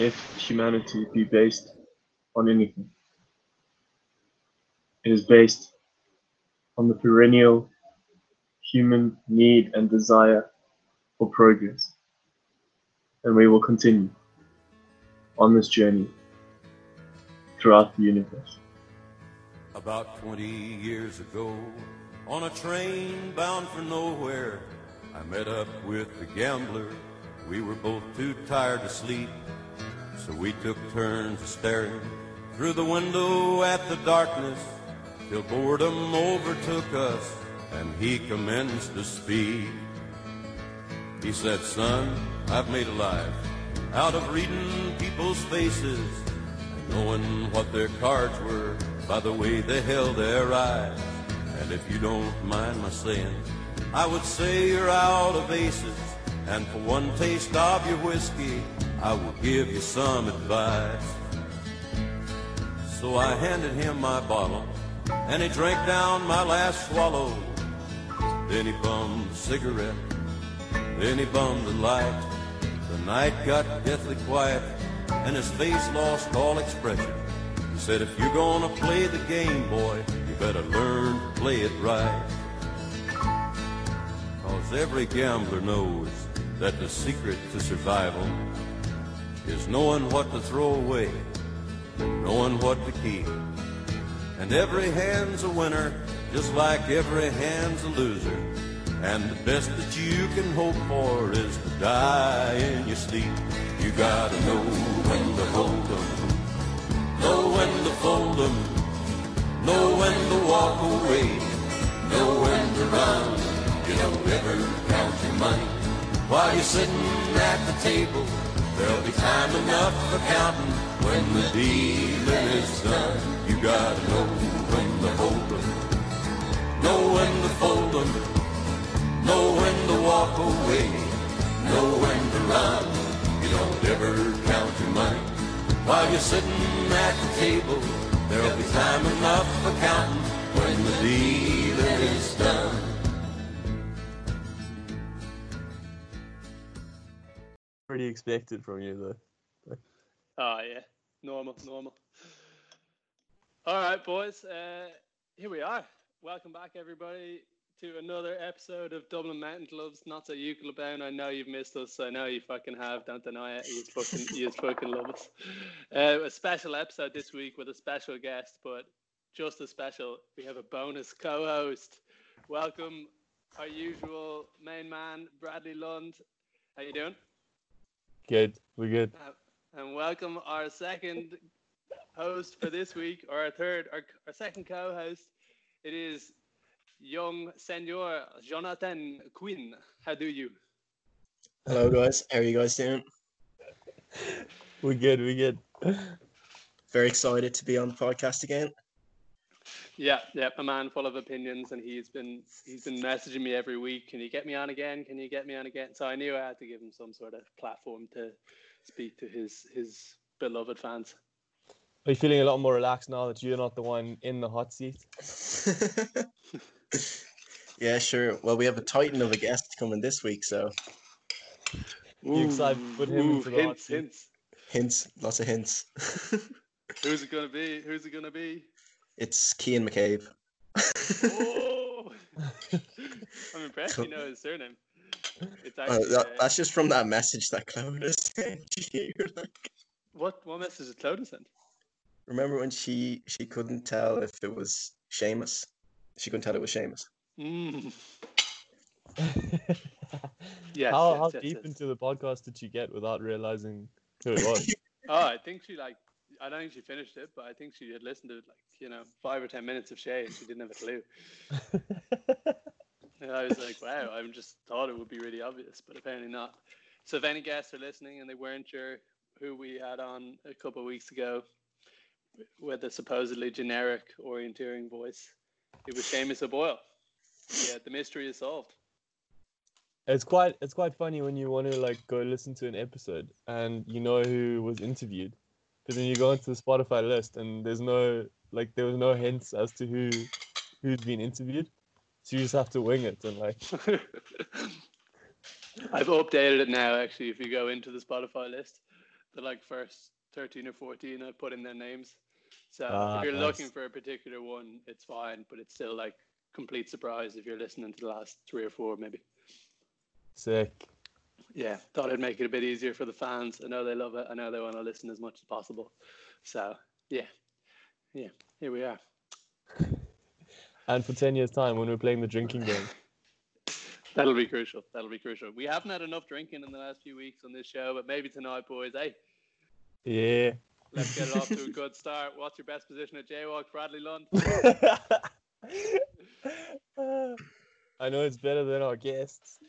if humanity be based on anything, it is based on the perennial human need and desire for progress. And we will continue on this journey throughout the universe. About 20 years ago, on a train bound for nowhere, I met up with a gambler. We were both too tired to sleep, so we took turns staring through the window at the darkness till boredom overtook us and he commenced to speak. He said, son, I've made a life out of reading people's faces knowing what their cards were by the way they held their eyes. And if you don't mind my saying, I would say you're out of aces. And for one taste of your whiskey, I will give you some advice. So I handed him my bottle, and he drank down my last swallow. Then he bummed a cigarette, then he bummed a light. The night got deathly quiet, and his face lost all expression. He said, if you're gonna play the game, boy, you better learn to play it right. Cause every gambler knows that the secret to survival is knowing what to throw away, knowing what to keep. And every hand's a winner, just like every hand's a loser. And the best that you can hope for is to die in your sleep. You gotta know when to hold 'em, know when to fold 'em, know when to walk away, know when to run. You don't ever count your money while you're sitting at the table. There'll be time enough for counting when the dealing is done. You gotta know when to hold 'em, know when to fold 'em, know when to walk away, know when to run. You don't ever count your money while you're sitting at the table. There'll be time enough for counting when the dealing is done. Pretty expected from you though. Oh yeah, normal, normal. All right, boys. Uh, here we are. Welcome back, everybody, to another episode of Dublin Mountain Clubs. Not so Jukola bound. I know you've missed us. I know you fucking have. Don't deny it. You fucking, you fucking love us. Uh, a special episode this week with a special guest, but just as special, we have a bonus co-host. Welcome, our usual main man, Bradley Lund. How you doing? Good. We're good. Uh, and welcome our second host for this week, or our third, our, our second co-host. It is young Senor Jonathan Quinn. How do you? Hello guys, how are you guys doing? We're good. We're good. Very excited to be on the podcast again. Yeah, yeah, a man full of opinions, and he's been he's been messaging me every week. Can you get me on again? Can you get me on again? So I knew I had to give him some sort of platform to speak to his his beloved fans. Are you feeling a lot more relaxed now that you're not the one in the hot seat? yeah, sure. Well, we have a titan of a guest coming this week, so You excited to put him Ooh, into the hot seat? hints. hints, lots of hints. Who's it gonna be? Who's it gonna be? It's Kean McCabe. Oh, I'm impressed. You know his surname. It's Uh, that, uh, that's just from that message that Clodagh sent you. like, what what message did Clodagh send? remember when she she couldn't tell if it was Seamus? She couldn't tell it was Seamus. Mm. Yes, how yes, how yes, deep yes. into the podcast did she get without realizing who it was? Oh, I think she like. I don't think she finished it, but I think she had listened to like you know five or ten minutes of Shay, and she didn't have a clue. And I was like, wow, I just thought it would be really obvious, but apparently not. So if any guests are listening and they weren't sure who we had on a couple of weeks ago with a supposedly generic orienteering voice, it was Seamus O'Boyle. Yeah, the mystery is solved. it's quite it's quite funny when you want to like go listen to an episode and you know who was interviewed, but then you go into the Spotify list and there's no like there was no hints as to who who's been interviewed, so you just have to wing it and like I've updated it now. Actually, if you go into the Spotify list, the like first thirteen or fourteen. I put in their names. So Ah, if you're nice. looking for a particular one, it's fine, but it's still like complete surprise if you're listening to the last three or four, maybe. Sick. Yeah, thought I'd make it a bit easier for the fans. I know they love it. I know they want to listen as much as possible. So yeah, yeah, here we are. And for 10 years' time, when we're playing the drinking game. That'll be crucial. That'll be crucial. We haven't had enough drinking in the last few weeks on this show, but maybe tonight, boys. Hey, Yeah. let's get it off to a good start. What's your best position at Jukola, Bradley Lund? I know it's better than our guests.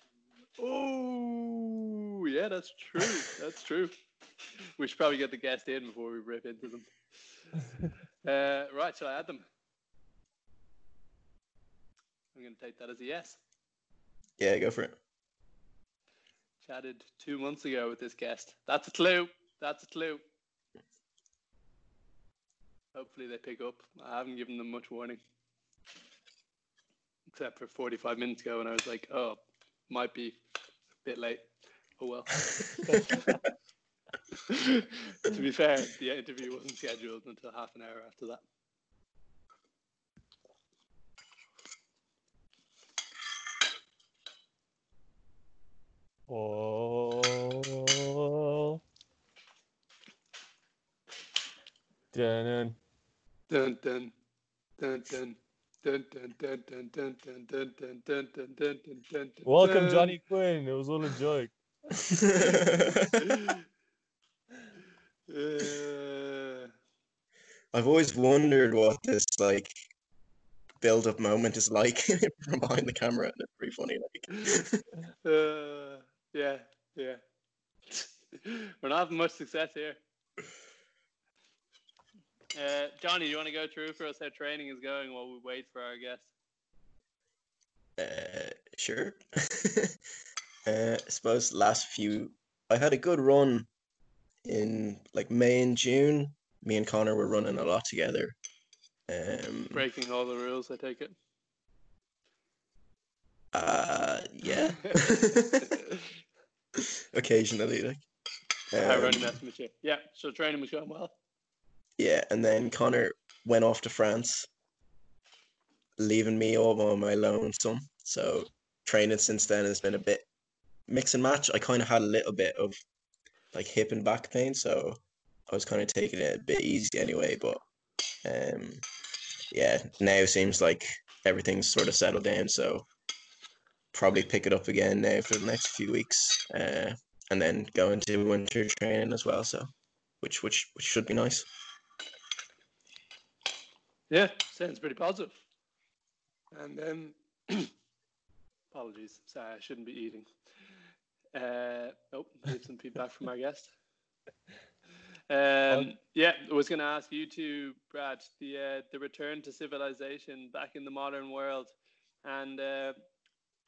Oh, yeah, that's true. That's true. We should probably get the guest in before we rip into them. Uh, right, shall I add them? I'm going to take that as a yes. Yeah, go for it. Chatted two months ago with this guest. That's a clue. That's a clue. Hopefully they pick up. I haven't given them much warning. Except for 45 minutes ago when I was like, oh, might be a bit late. Oh well. to be fair, the interview wasn't scheduled until half an hour after that. Oh. Dun, Dun dun dun dun. Welcome, Johnny Quinn. It was all a joke. I've always wondered what this like build-up moment is like from behind the camera, and it's pretty funny. Like, uh, yeah, yeah. We're not having much success here. Uh, Johnny, do you want to go through for us how training is going while we wait for our guest? uh sure uh I suppose last few I had a good run in like May and June me and Connor were running a lot together um Breaking all the rules, I take it. uh yeah occasionally like Um, running messing with you. Yeah, so training was going well. Yeah, and then Connor went off to France, leaving me all on my lonesome. So training since then has been a bit mix and match. I kind of had a little bit of like hip and back pain, so I was kind of taking it a bit easy anyway. But um, yeah, now seems like everything's sort of settled down. So probably pick it up again now for the next few weeks, uh, and then go into winter training as well. So which which which should be nice. Yeah, sounds pretty positive. And then, apologies, sorry, I shouldn't be eating. Uh, oh, need some feedback from our guest. Um, yeah, I was going to ask you two, Brad, the uh, the return to civilization back in the modern world, and uh,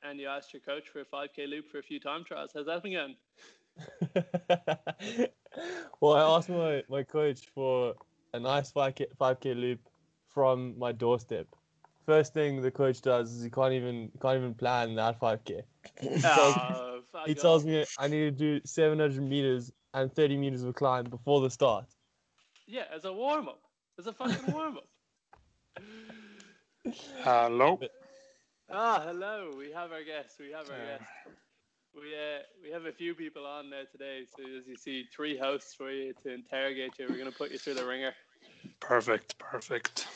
and you asked your coach for a five k loop for a few time trials. How's that been going? well, I asked my, my coach for a nice 5K, 5K loop from my doorstep. First thing the coach does is he can't even can't even plan that 5K. Oh, fuck He off. tells me I need to do 700 meters and 30 meters of climb before the start. Yeah, as a warm up, as a fucking warm up. Hello. Ah, hello. We have our guest. We have our guest. We uh, we have a few people on there today. So as you see, three hosts for you to interrogate you. We're gonna put you through the ringer. Perfect. Perfect.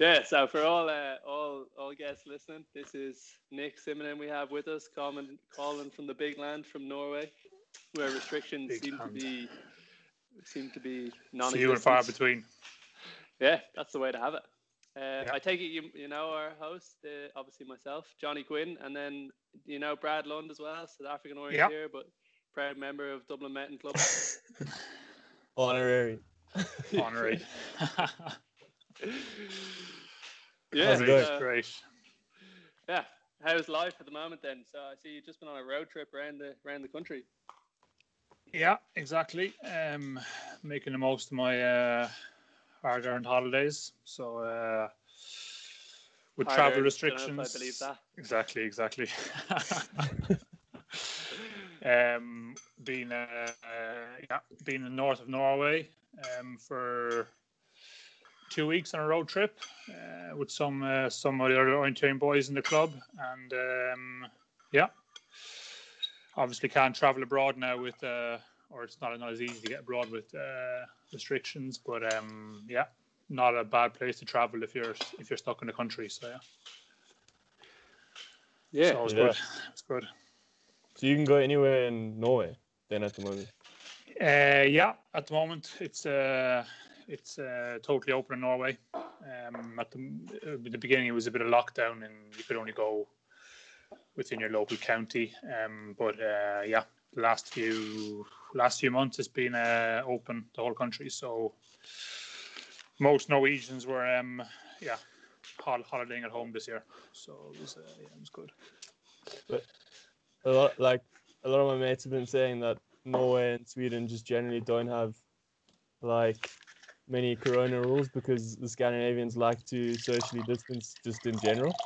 Yeah. So for all uh, all all guests listening, this is Nick Simonen. We have with us, calling calling from the big land from Norway, where restrictions Big seem to be seem to be non Few and far between. Yeah, that's the way to have it. Uh, Yeah. I take it you you know our host, uh, obviously myself, Johnny Quinn, and then you know Brad Lund as well, South African orienteer, but proud member of Dublin Mountain Club. Honorary. Honorary. yeah, How's it going? uh, Great. yeah. How's life at the moment then? So I see you've just been on a road trip around the around the country. Yeah, exactly. Um, making the most of my uh, hard-earned holidays. So uh, with Hard travel earned, don't know if restrictions. I believe that. Exactly. Exactly. Um, been uh, uh, yeah, been in the north of Norway um, for two weeks on a road trip uh, with some uh, some of the other orienteering boys in the club, and um, yeah, obviously can't travel abroad now with uh, or it's not not as easy to get abroad with uh, restrictions, but um, yeah, not a bad place to travel if you're if you're stuck in the country. So yeah, Yeah. so it was Yeah. good. It's good. So you can go anywhere in Norway then at the moment. Uh, yeah, at the moment it's uh, it's uh, totally open in Norway. Um, at the, beginning, it was a bit of lockdown, and you could only go within your local county. Um, but yeah, the last few last few months it's been open the whole country. So most Norwegians were um, yeah hol- holidaying at home this year. So it was good. A lot, like a lot of my mates have been saying that Norway and Sweden just generally don't have like many corona rules because the Scandinavians like to socially distance just in general.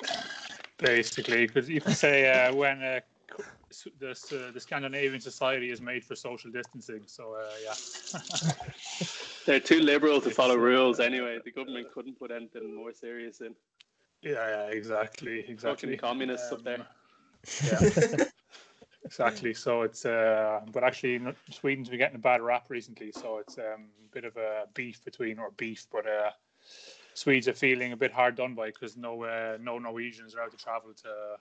basically because you could say uh, when uh, co- the uh, the Scandinavian society is made for social distancing. So uh, yeah, They're too liberal to follow rules anyway. The government couldn't put anything more serious in. yeah, yeah, exactly, exactly. Fucking communists up there. Yeah, exactly. So it's uh, but actually Sweden's been getting a bad rap recently. So it's um, a bit of a beef between or beef, but uh, Swedes are feeling a bit hard done by because no uh, no Norwegians are allowed to travel to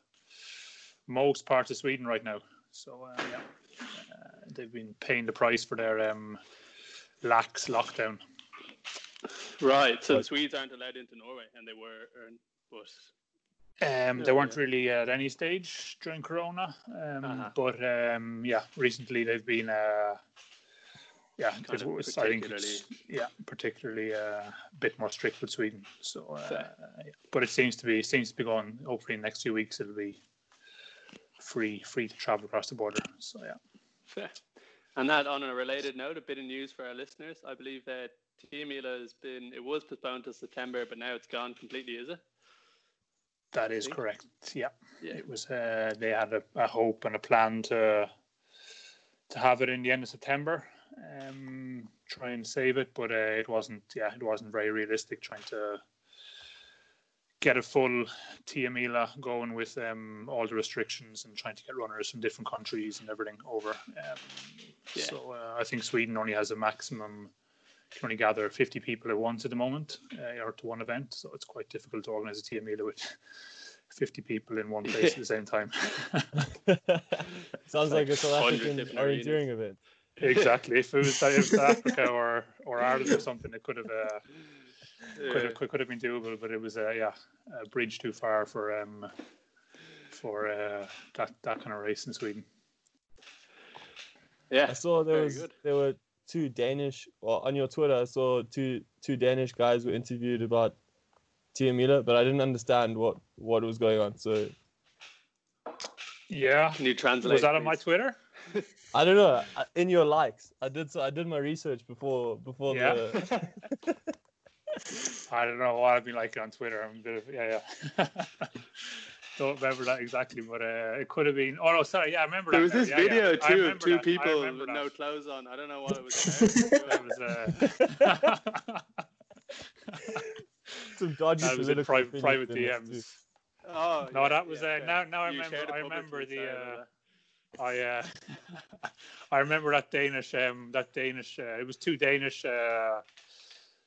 most parts of Sweden right now. So uh, yeah, uh, they've been paying the price for their um, lax lockdown. Right. So the Swedes aren't allowed into Norway, and they were, um, but Um, they weren't really at any stage during Corona, um, Uh-huh. but um, yeah, recently they've been, uh, yeah, Kind it was, I think, yeah, particularly uh, a bit more strict with Sweden. So, uh, yeah. but it seems to be seems to be going. Hopefully, in the next few weeks it'll be free free to travel across the border. So yeah, fair. And that, on a related note, a bit of news for our listeners. I believe that Team Tiomila has been, it was postponed to September, but now it's gone completely, is it? That is correct. Yeah. Yeah. it was uh, they had a, a hope and a plan to to have it in the end of September, um, try and save it, but uh, it wasn't. Yeah, it wasn't very realistic trying to get a full Tiomila going with um, all the restrictions and trying to get runners from different countries and everything over. Um, Yeah. So uh, I think Sweden only has a maximum. Can only gather 50 people at once at the moment, uh, or to one event. So it's quite difficult to organize a team meal with 50 people in one place at the same time. Sounds like a South hundreds African different arenas. orienteering event. exactly. If it was if it was Africa or or Ireland or something, it could have uh, could have could, could have been doable. But it was uh, yeah a bridge too far for um for uh, that that kind of race in Sweden. yeah. I saw there was good. there were two Danish well on your Twitter I saw two two Danish guys were interviewed about Tiomila, but I didn't understand what what was going on. So Yeah. Can you translate? Was that on my? Twitter? I don't know. In your likes, I did so. I did my research before before Yeah. the. I don't know what I've been like on Twitter. I'm a bit of yeah yeah. Don't remember that exactly, but uh, it could have been. Oh no, sorry. Yeah, I remember There that. was now. this Yeah, yeah. video I too of two that. People with no clothes on. I don't know what it was. That was, uh, Some dodgy that was in private, private in this too. DMs. oh, No, yeah, that was yeah, uh, fair. now. Now I You remember. I remember the. Uh, I uh, I remember that Danish. Um, that Danish. Uh, it was two Danish. Uh,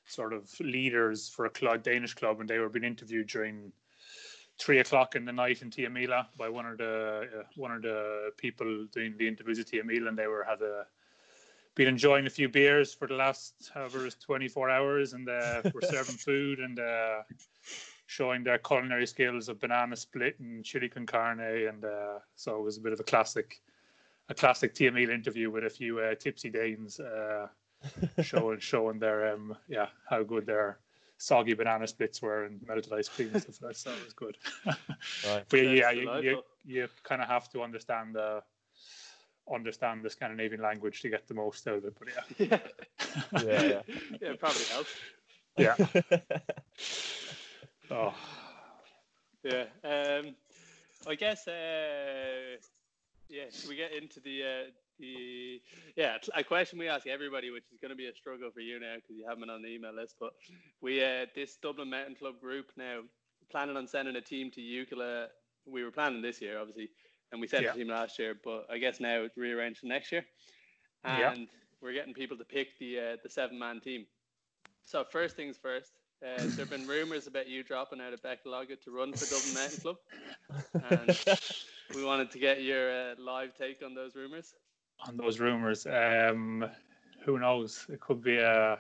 sort of leaders for a club, Danish club, and they were being interviewed during three o'clock in the night in Tiomila by one of the uh, one of the people doing the interviews at Tiomila, and they were had a been enjoying a few beers for the last however 24 hours, and uh, were serving food and uh, showing their culinary skills of banana split and chili con carne, and uh, so it was a bit of a classic. A classic Tiomila interview with a few uh, tipsy Danes uh, showing showing their um yeah how good their soggy banana splits were and melted ice cream and stuff like that. So it was good. Right. but yeah, That's you, you, you kind of have to understand the understand the Scandinavian language to get the most out of it. But yeah, yeah. Yeah, yeah. yeah, it probably helps. yeah. Oh, Yeah. Um, I guess uh, yeah, should we get into the uh, the yeah a question we ask everybody, which is going to be a struggle for you now because you haven't been on the email list. But we uh, this Dublin Mountain Club group now planning on sending a team to Jukola. We were planning this year, obviously, and we sent Yeah. a team last year. But I guess now it's rearranged for next year, and Yeah. we're getting people to pick the uh, the seven man team. So first things first. Uh, there have been rumours about you dropping out of Bekkelaget to run for Dublin Mountain Club. And we wanted to get your uh, live take on those rumours. On those rumors. Um, who knows? It could be a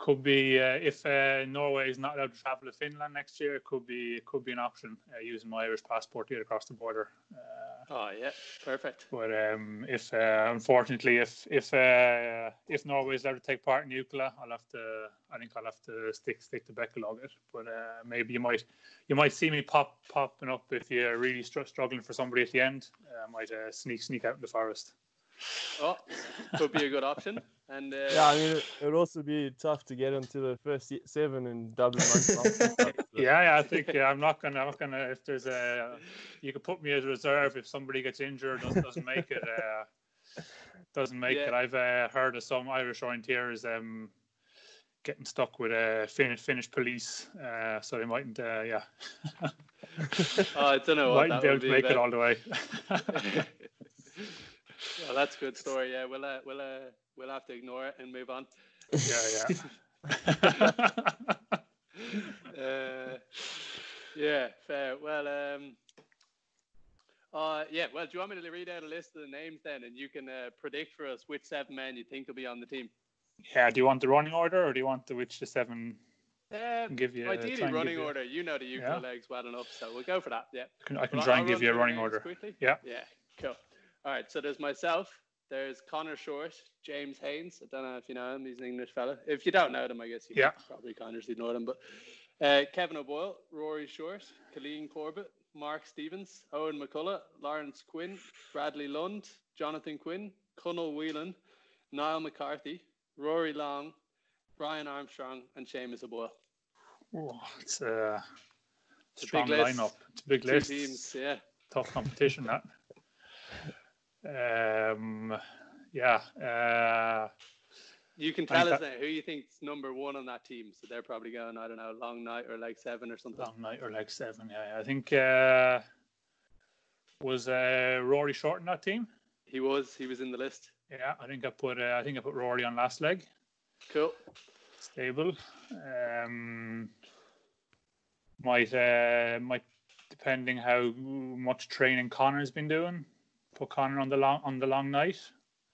could be uh, if uh, Norway is not allowed to travel to Finland next year. It could be it could be an option uh, using my Irish passport to get across the border. Uh, Oh yeah, perfect. but um, if uh, unfortunately if if uh, if Norway is allowed to take part in Jukola, I'll have to. I think I'll have to stick stick to Bekkelaget. But uh, maybe you might you might see me pop popping up if you're really str- struggling for somebody at the end. Uh, I might uh, sneak sneak out in the forest. Oh, could be a good option. And uh, Yeah, I mean, it it would also be tough to get into the first seven in Dublin. Yeah, yeah, I think yeah, I'm not gonna, I'm not gonna. If there's a, you could put me as a reserve if somebody gets injured, doesn't, doesn't make it, uh, doesn't make it. I've uh, heard of some Irish orienteers um, getting stuck with uh, Finnish Finnish police, uh, so they mightn't, uh, yeah, oh, I don't know what mightn't that be able would to be make it all the way. well, that's a good story. Yeah, we'll uh, we'll uh, we'll have to ignore it and move on. yeah, yeah. Uh, yeah, fair. Well, um, uh, yeah. Well, do you want me to read out a list of the names then, and you can uh, predict for us which seven men you think will be on the team? yeah. Do you want the running order, or do you want the which the seven? Um, Give you- ideally running you- order. You know the Jukola Yeah. legs well enough, so we'll go for that. Yeah. I can, I can try I'll and give you a running order. Quickly. Yeah. Yeah, cool. All right, so there's myself. There's Connor Short, James Haynes. I don't know if you know him. He's an English fella. If you don't know them, I guess you Yeah. probably kind of ignore them. But uh, Kevin O'Boyle, Rory Short, Colleen Corbett, Mark Stevens, Owen McCullough, Lawrence Quinn, Bradley Lund, Jonathan Quinn, Connell Whelan, Niall McCarthy, Rory Long, Brian Armstrong, and Seamus O'Boyle. Oh, it's a It's a strong big lineup. It's a big Two list. teams, yeah. tough competition that. Um, yeah, uh, You can tell us now who you think's number one on that team. So they're probably going, I don't know, long night or like seven or something. long night or like seven. Yeah, I think uh, was uh, Rory Short in that team. He was, he was in the list. Yeah, I think I put uh, I think I put Rory on last leg. Cool. Stable. Um, might uh, might depending how much training Connor's been doing. Put Connor on the long on the long night.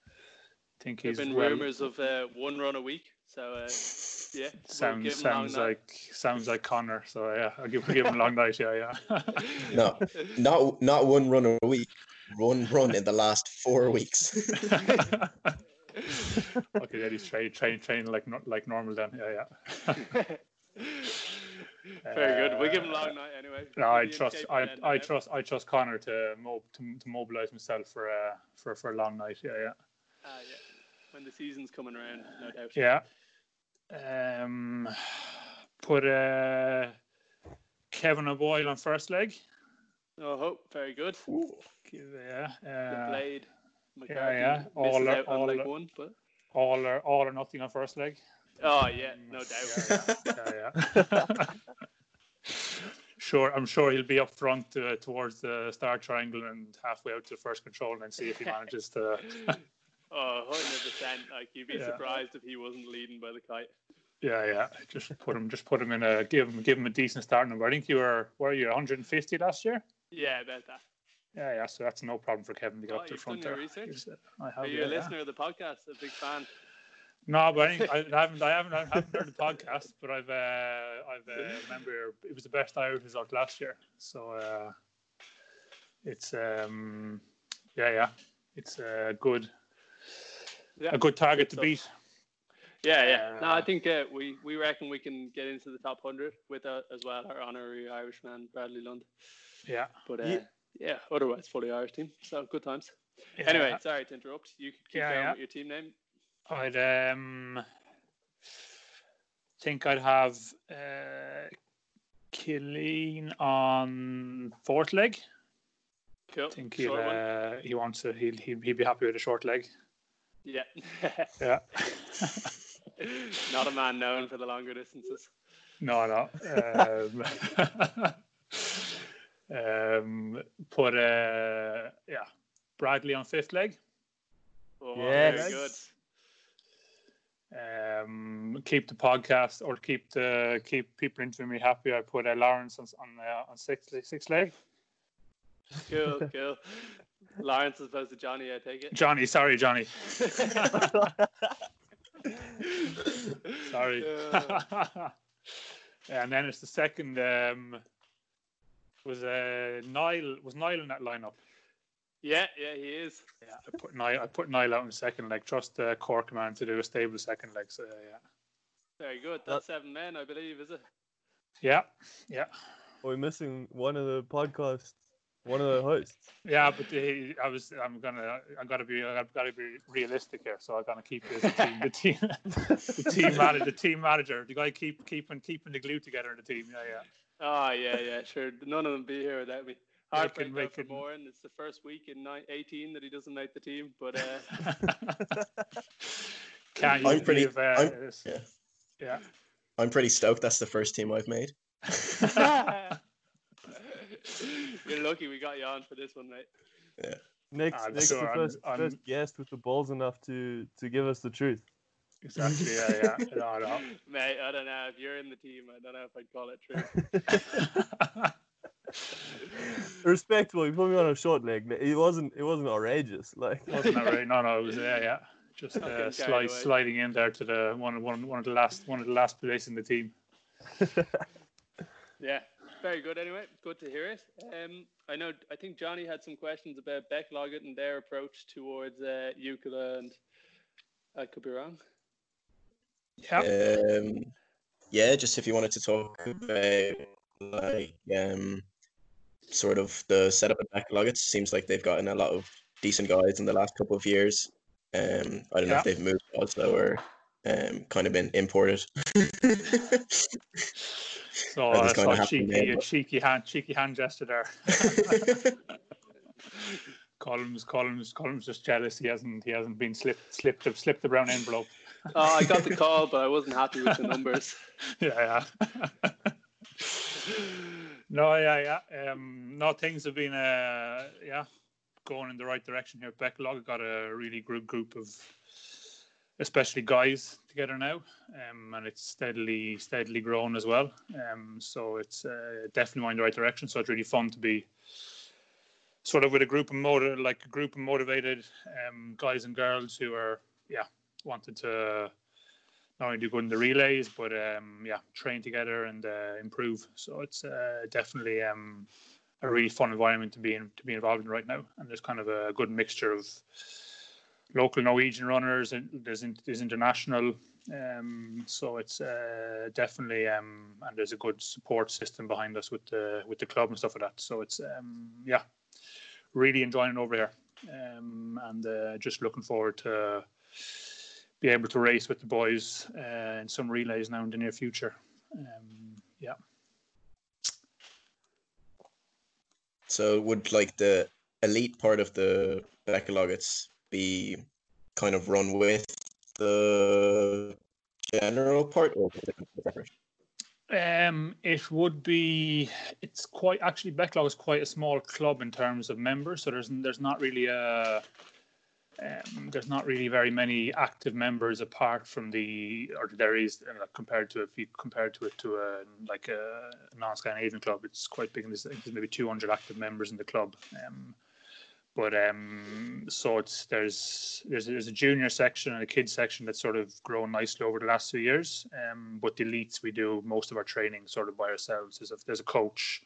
I think There've he's been well, rumors of uh, one run a week. So uh, yeah, we'll Sounds give him long sounds night. like sounds like Connor. So yeah, I'll give give him a long night. Yeah, yeah. No, not not one run a week. One run in the last four weeks. okay, yeah, he's train train training like like normal then. Yeah, yeah. Very good. We'll give him a long night anyway. No, I trust escaping I, I trust I trust Connor to mo- to, to mobilize himself for uh for for a long night. Yeah, yeah. Ah, yeah. When the season's coming around, no doubt. Yeah. Um, put uh, Kevin O'Boyle on first leg. Oh, ho, very good. Give- Yeah. The Uh, blade. McCarthy yeah. misses All on all one, but all or all or nothing on first leg. Oh yeah, no doubt. Yeah, yeah. yeah. sure, I'm sure he'll be up front uh, towards the star triangle and halfway out to the first control and then see if he manages to. Oh, 100 percent. Like you'd be Yeah. surprised if he wasn't leading by the kite. Yeah, yeah. Just put him, just put him in a give him, give him a decent start number. I think you were, were you 150 last year? Yeah, about that. Yeah, yeah. So that's no problem for Kevin to get Oh, up to the you've front done your there. research? Uh, I have, Are you yeah, a yeah. listener of the podcast? A big fan. No, but I, think, I haven't, I haven't, I haven't heard the podcast. But I've, uh, I've uh, remember it was the best Irish result last year. So uh, it's, um, yeah, yeah. It's a good, Yeah. a good target Good to beat. Yeah, yeah. No, I Uh, think uh, we we reckon we can get into the top hundred with uh, as well our honorary Irishman Bradley Lund. Yeah. But uh, Yeah. yeah. otherwise fully Irish team. So good times. yeah. Anyway, sorry to interrupt. You can keep Yeah, going yeah. with your team name. I'd um think I'd have uh Killeen on fourth leg. Cool. I think he'll, uh, he wants to. He'll, he'll he'll be happy with a short leg. Yeah. Yeah. Not a man known for the longer distances. no, no. Um, um, put uh, yeah, Bradley on fifth leg. Oh, Yes. very good. Um, keep the podcast or keep the keep people interviewing me happy. I put a Lawrence on on, uh, on sixth sixth leg. Cool, cool. Lawrence as opposed to Johnny, I take it. Johnny, sorry, Johnny. Sorry. Uh, and then it's the second. Um, was uh, Niall was Niall in that lineup? Yeah, yeah, he is. Yeah, I put Niall. I put Niall out in second leg. Trust the Cork man to do a stable second leg. So yeah, Very good. That's seven men, I believe, is it? yeah, yeah, We're missing one of the podcasts, one of the hosts. yeah. But the, I was. I'm gonna. I gotta be. I've got to be realistic here. So I'm gonna keep this the team. The team. the team manager. The team manager. The guy keep keeping keeping the glue together in the team. Yeah, yeah. Oh, yeah, yeah, sure. None of them be here without me. Heartbreak though for making- Moran. It's the first week in ni- 18 that he doesn't make the team, but uh, Can't you I'm pretty- believe, uh, I'm- yeah. yeah. I'm pretty stoked. That's the first team I've made. you're lucky we got you on for this one, mate. Next, I'm next sure the I'm- first, I'm- first guest with the balls enough to to give us the truth. Exactly. Yeah, yeah. No, no. Mate, I don't know. If you're in the team, I don't know if I'd call it true. Respectable. You put me on a short leg. It wasn't. It wasn't outrageous. Like Wasn't that right? No, no, it was yeah, yeah. Just Not uh, getting slide, sliding in there to the one, one, one of the last, one of the last place in the team. Yeah, very good. Anyway, good to hear it. Um, I know. I think Johnny had some questions about Bekkelaget and their approach towards uh, Jukola, and I could be wrong. Yeah. Um, yeah, just if you wanted to talk about like um, sort of the setup at Bekkelaget, it seems like they've gotten a lot of decent guys in the last couple of years. Um, I don't know if they've moved also or um, kind of been imported. So I uh, so kinda a have to cheeky, name a it. cheeky hand, cheeky hand gesture there. Columns, Columns, Columns just jealous. He hasn't, he hasn't been slipped, slipped, slipped the brown envelope. Oh, I got the call, but I wasn't happy with the numbers. yeah, yeah. No, yeah, yeah. Um, no, things have been, uh, yeah, going in the right direction here. Bekkelaget got a really good group of, especially guys together now, um, and it's steadily, steadily grown as well. Um, so it's uh, definitely going in the right direction. So it's really fun to be sort of with a group of motiv- like a group of motivated um, guys and girls who are, yeah, wanted to not only do good in the relays, but um, yeah, train together and uh, improve. So it's uh, definitely um, a really fun environment to be in, to be involved in right now. And there's kind of a good mixture of local Norwegian runners. And there's there's international. Um, so it's uh, definitely um, and there's a good support system behind us with the with the club and stuff like that. So it's um, yeah, really enjoying it over here. Um, and uh, just looking forward to be able to race with the boys uh, in some relays now in the near future. Um, yeah. So would like the elite part of the Bekkelagets be kind of run with the general part or? Um, it would be. It's quite actually. Bekkelaget is quite a small club in terms of members, so there's there's not really a. Um, there's not really very many active members apart from the, or there is uh, compared to if you compare to it to a like a non-Scandinavian club, it's quite big. There's, there's maybe 200 active members in the club. Um, but um, so it's there's there's there's a junior section and a kids section that's sort of grown nicely over the last few years. Um, but the elites we do most of our training sort of by ourselves. There's a there's a coach,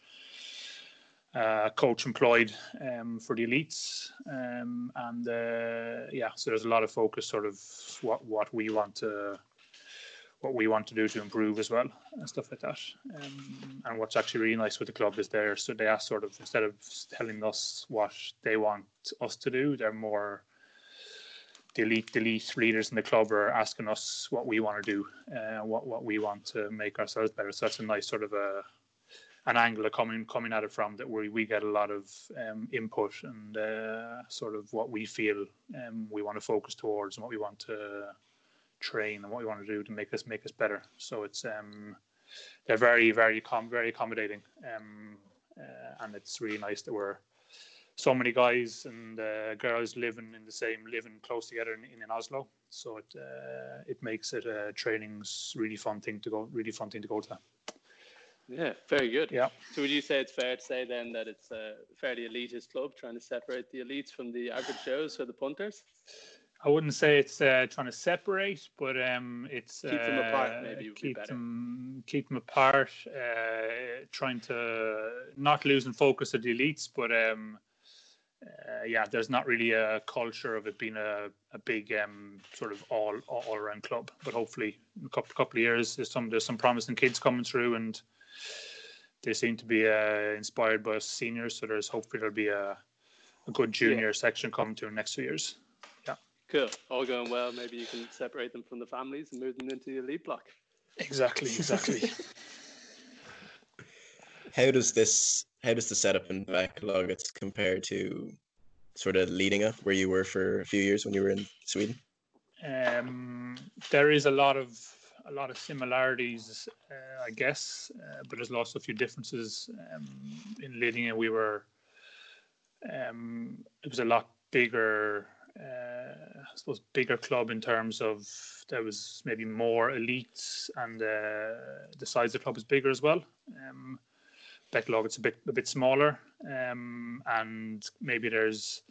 uh, coach employed um, for the elites, um, and uh, yeah, so there's a lot of focus sort of what what we want to what we want to do to improve as well and stuff like that. Um, and what's actually really nice with the club is there, so they ask sort of instead of telling us what they want us to do, they're more the elite, elite leaders in the club are asking us what we want to do, uh, what what we want to make ourselves better. So that's a nice sort of a an angle coming coming at it from that where we get a lot of um, input and uh, sort of what we feel um, we want to focus towards and what we want to train and what we want to do to make us make us better. So it's um, they're very very com- very accommodating, um, uh, and it's really nice that we're so many guys and uh, girls living in the same living close together in, in, Oslo. So it uh, it makes it uh, training's really fun thing to go really fun thing to go to. Yeah, very good. Yeah. So would you say it's fair to say then that it's a fairly elitist club trying to separate the elites from the average Joes or the punters? I wouldn't say it's uh, trying to separate, but um, it's keep them apart. uh, Maybe would be keep better. them keep them apart. Uh, trying to not losing focus of the elites, but um, uh, yeah, there's not really a culture of it being a, a big um, sort of all all around club. But hopefully, in a couple couple of years, there's some there's some promising kids coming through, and they seem to be uh, inspired by seniors. So there's hopefully there'll be a a good junior section coming through in the next few years. Yeah. Cool. All going well. Maybe you can separate them from the families and move them into the elite block. Exactly, exactly. How does this? How does the setup in Bekkelagets compare to sort of leading up where you were for a few years when you were in Sweden? um, there is a lot of a lot of similarities, uh, I guess, uh, but there's also a few differences. Um, in Lidingö, we were um, it was a lot bigger. Uh, I suppose bigger club in terms of there was maybe more elites and uh, the size of the club was bigger as well. Um, Bekkelaget, it's a bit a bit smaller, um, and maybe there's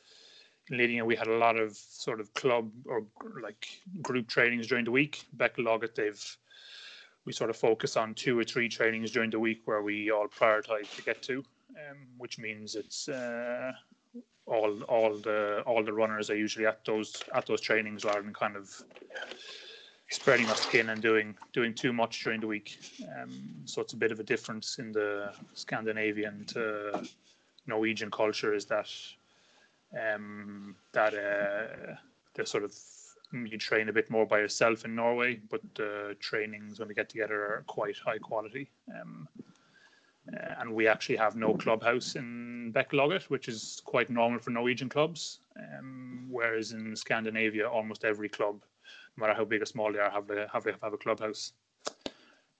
Lidingö we had a lot of sort of club or like group trainings during the week. Bekkelaget, they've we sort of focus on two or three trainings during the week where we all prioritize to get to, um, which means it's uh, all all the all the runners are usually at those at those trainings rather than kind of spreading us skin and doing doing too much during the week. Um, so it's a bit of a difference in the Scandinavian to Norwegian culture is that um, that uh, the sort of you train a bit more by yourself in Norway, but the trainings when we get together are quite high quality. Um, uh, and we actually have no clubhouse in Bekkelaget, which is quite normal for Norwegian clubs. Um, whereas in Scandinavia, almost every club, no matter how big or small they are, have a have a, have a clubhouse.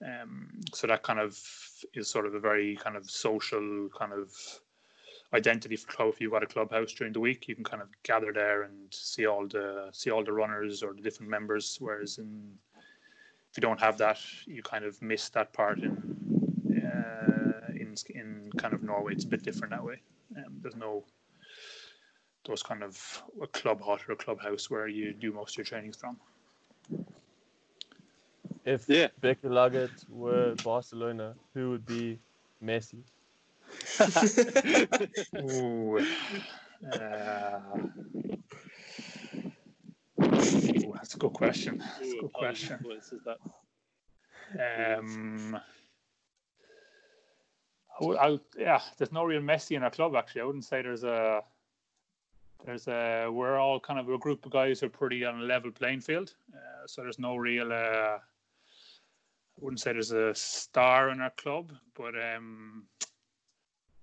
Um, so that kind of is sort of a very kind of social kind of identity for club. If you've got a clubhouse during the week, you can kind of gather there and see all the see all the runners or the different members. Whereas in if you don't have that, you kind of miss that part in uh, in in kind of Norway. It's a bit different that way. Um, there's no those kind of a club hut or a clubhouse where you do most of your trainings from. If Yeah. Bekkelaget were Barcelona, who would be Messi? Ooh. Uh, ooh, that's a good question. That's a good question. Um, I would- I would- yeah, there's no real Messi in our club. Actually, I wouldn't say there's a there's a we're all kind of a group of guys who are pretty on a level playing field. Uh, so there's no real. Uh, I wouldn't say there's a star in our club, but um,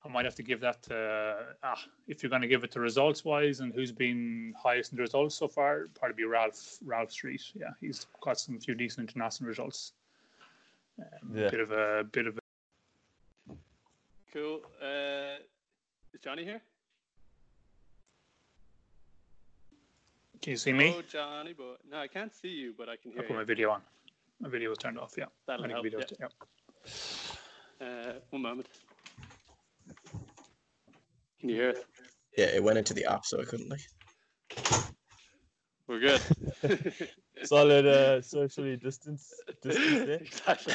I might have to give that to ah, if you're going to give it to results wise and who's been highest in the results so far, probably be Ralph Ralph Street. Yeah, he's got some few decent international results. Um, Yeah. Bit of a bit of a cool? Uh, is Johnny here? Can you see me? Oh, Johnny, but no, I can't see you, but I can I hear put my video on. My video was turned off. Yeah. That'll help. video. yeah. yeah. Uh, one moment. Can you hear us? Yeah, it went into the app, so I couldn't like. We're good. Solid uh, socially distance distance there. exactly.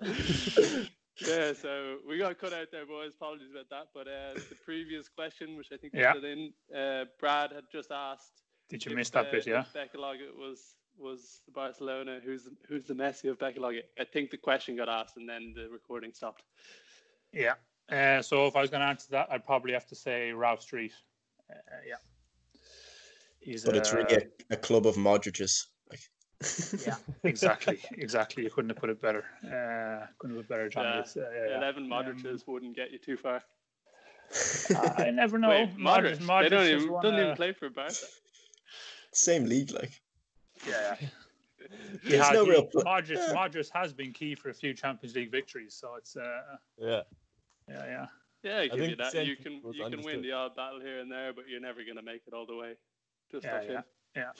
yeah, so we got cut out there, boys. Apologies about that. But uh, the previous question, which I think we Yeah. in, uh, Brad had just asked. Did you if, miss that uh, bit? Yeah. if Bekkelaget was was the Barcelona. Who's who's the Messi of Bekkelaget? I think the question got asked and then the recording stopped. Yeah. Uh, so if I was going to answer that, I'd probably have to say Ralph Street. Uh, yeah. He's But it's uh, really a, a club of Modriches. Yeah, exactly, exactly. You couldn't have put it better. Uh, couldn't have put better, Johnny. Yeah, uh, yeah, yeah. Eleven Um, wouldn't get you too far. I never know. Wait, Modric, Modric, they don't has even won doesn't a- even play for Barca. Same league, like. Yeah. He There's has, no real pl- Modric, yeah. Modric has been key for a few Champions League victories, so it's uh, Yeah. Yeah, yeah. Yeah, I give you that. You can sentiment was you can win the odd battle here and there, but you're never gonna make it all the way. Just Yeah, off him. yeah.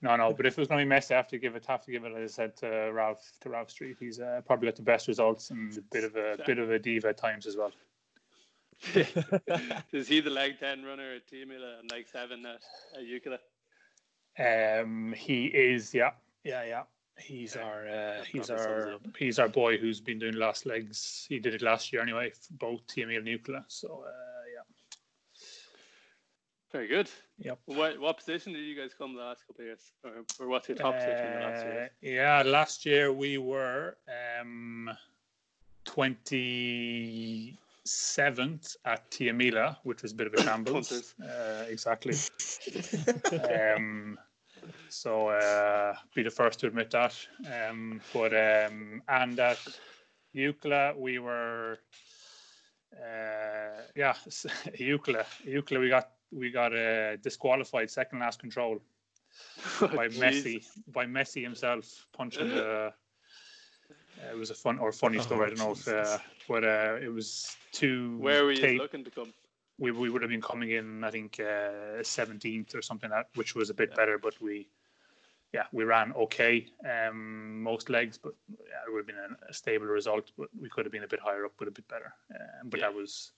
No, no, but if it was going to be Messi, I have to give it, have to give it, as I said to Ralph, to Ralph Street. He's uh, probably got the best results and a bit of a bit of a diva at times as well. Is he the leg ten runner at Tiomila and leg seven at, at Jukola? Um, he is, yeah, yeah, yeah. He's Yeah, our, uh, he's probably sums it our, he's our boy who's been doing last legs. He did it last year anyway, for both TME and Jukola. So, uh, yeah, Very good. Yep. What what position did you guys come the last couple of years, or, or what's your top position in the last year? Uh, yeah, last year we were um, 27th at Tiomila, which was a bit of a shambles. Uh, exactly. um, so uh, be the first to admit that. Um, but um, and at Jukola we were, uh, yeah, Jukola, Jukola we got we got uh, disqualified second last control by Messi by Messi himself punching the. Uh, it was a fun or funny story. I don't know if, uh, but uh, it was two. Where were you tape- looking to come? We, we would have been coming in, I think, seventeenth or something like that, which was a bit better. But we, yeah, we ran okay um, most legs, but yeah, it would have been a, a stable result. But we could have been a bit higher up, but a bit better. Um, but Yeah. that was,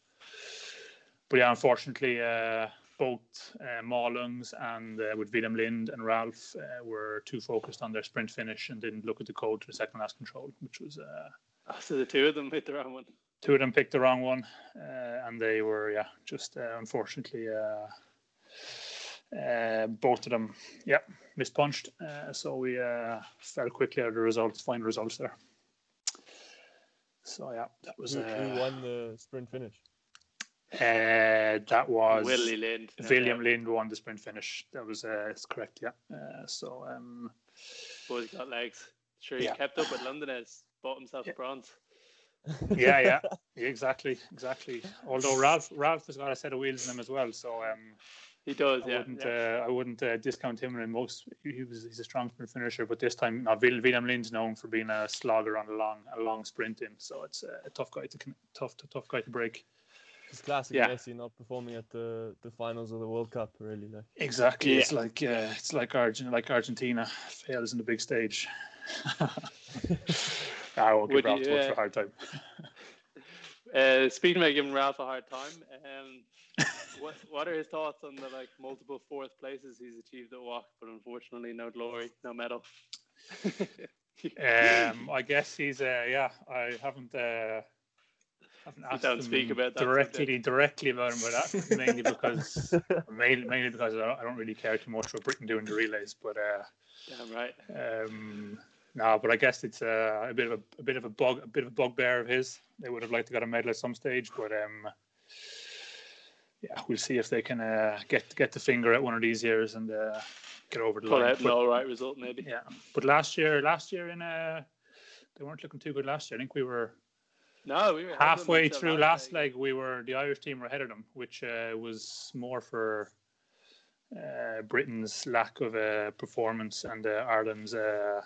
but yeah, unfortunately, uh, both uh, Marlungs and uh, with Willem Lind and Ralph uh, were too focused on their sprint finish and didn't look at the code for second last control, which was. Uh, Oh, so the two of them hit the wrong one. Two of them picked the wrong one, uh, and they were yeah, just uh, unfortunately uh, uh, both of them yeah mispunched. Uh, so we uh, fell quickly out of the results, final results there. So yeah, that was Who, uh, who won the sprint finish? uh, that was Willie Lind. William doubt. Lind won the sprint finish. That was uh, it's correct. Yeah. Uh, so um, Boys got legs. Sure, he Yeah. kept up with Londoners. Bought himself a bronze. Yeah, yeah, exactly, exactly. Although Ralph Ralph has got a set of wheels in him as well, so um, He does, I yeah. wouldn't yeah. Uh, I wouldn't uh, discount him And most. He was he's a strong sprint finisher, but this time, no, Vil- William Lind's known for being a slogger on a long a long sprint in, so it's uh, a tough guy to tough to tough guy to break. It's classic Yeah. Messi not performing at the, the finals of the World Cup, really. Like, Exactly, it's like uh, it's like Argent like Argentina fails in the big stage. I won't give Would Ralph you, too much uh, of a hard time. Uh, speaking about giving Ralph a hard time, um, what what are his thoughts on the like multiple fourth places he's achieved at WOC, but unfortunately no glory, no medal. Um, I guess he's uh, yeah. I haven't uh, haven't asked don't him speak about that directly subject. directly about him about that mainly because mainly, mainly because I don't, I don't really care too much about Britain doing the relays, but uh, Damn right. um, no, but I guess it's uh, a bit of a, a bit of a bug a bit of a bugbear of his. They would have liked to got a medal at some stage, but um, yeah, we'll see if they can uh, get get the finger at one of these years and uh, get over the Pull line. out an all right result, maybe. yeah, but last year, last year in uh, they weren't looking too good last year. I think we were No, we were ahead of them halfway through last leg. We were the Irish team were ahead of them, which uh, was more for uh, Britain's lack of uh, performance and uh, Ireland's uh,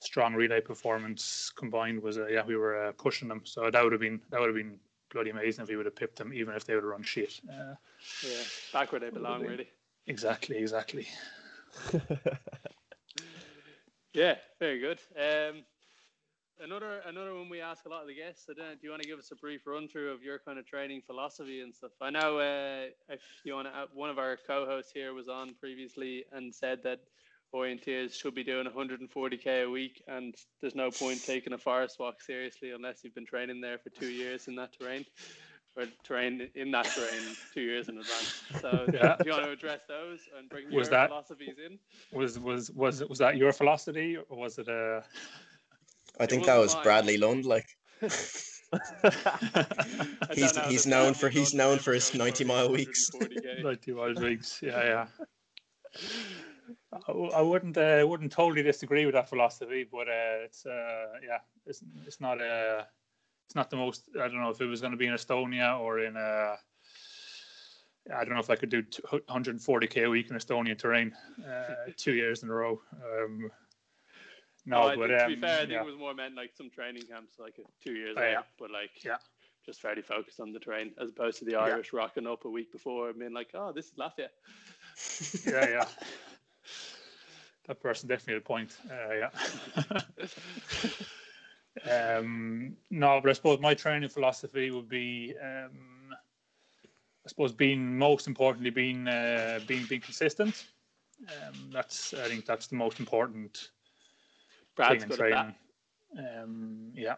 strong relay performance combined. Was uh, yeah, we were uh, pushing them. So that would have been that would have been bloody amazing if we would have pipped them, even if they would have run shit. Uh, Yeah, back where they belong, really. exactly, exactly. Yeah, very good. Um, another another one we ask a lot of the guests. I don't do you want to give us a brief run through of your kind of training philosophy and stuff? I know uh, if you want to, one of our co-hosts here was on previously and said that orienteers should be doing 140k a week, and there's no point taking a forest WOC seriously unless you've been training there for two years in that terrain. Or terrain in that terrain two years in advance. So, Yeah. do you want to address those and bring Was your that- philosophies in? Was was was was that your philosophy or was it a? I think that was mine. Bradley Lund. Like He's- know he's known for- he's known for his 90 mile weeks. Ninety wild weeks. Yeah, yeah. I, I wouldn't uh, wouldn't totally disagree with that philosophy, but uh, it's uh, yeah, it's it's not uh, it's not the most. I don't know if it was going to be in Estonia or in uh, I don't know if I could do 140k a week in Estonian terrain uh, two years in a row. Um, no, I but think, to um, be fair, I think yeah. it was more meant like some training camps, like two years Oh, out, yeah. but like Yeah. just fairly focused on the terrain as opposed to the Yeah. Irish rocking up a week before and being like, oh, this is Lafayette. yeah, yeah. That person definitely had a point. Uh, yeah. um, no, but I suppose my training philosophy would be, um, I suppose, being most importantly, being uh, being being consistent. Um, that's I think that's the most important Brad's thing in good that. training. Um, yeah,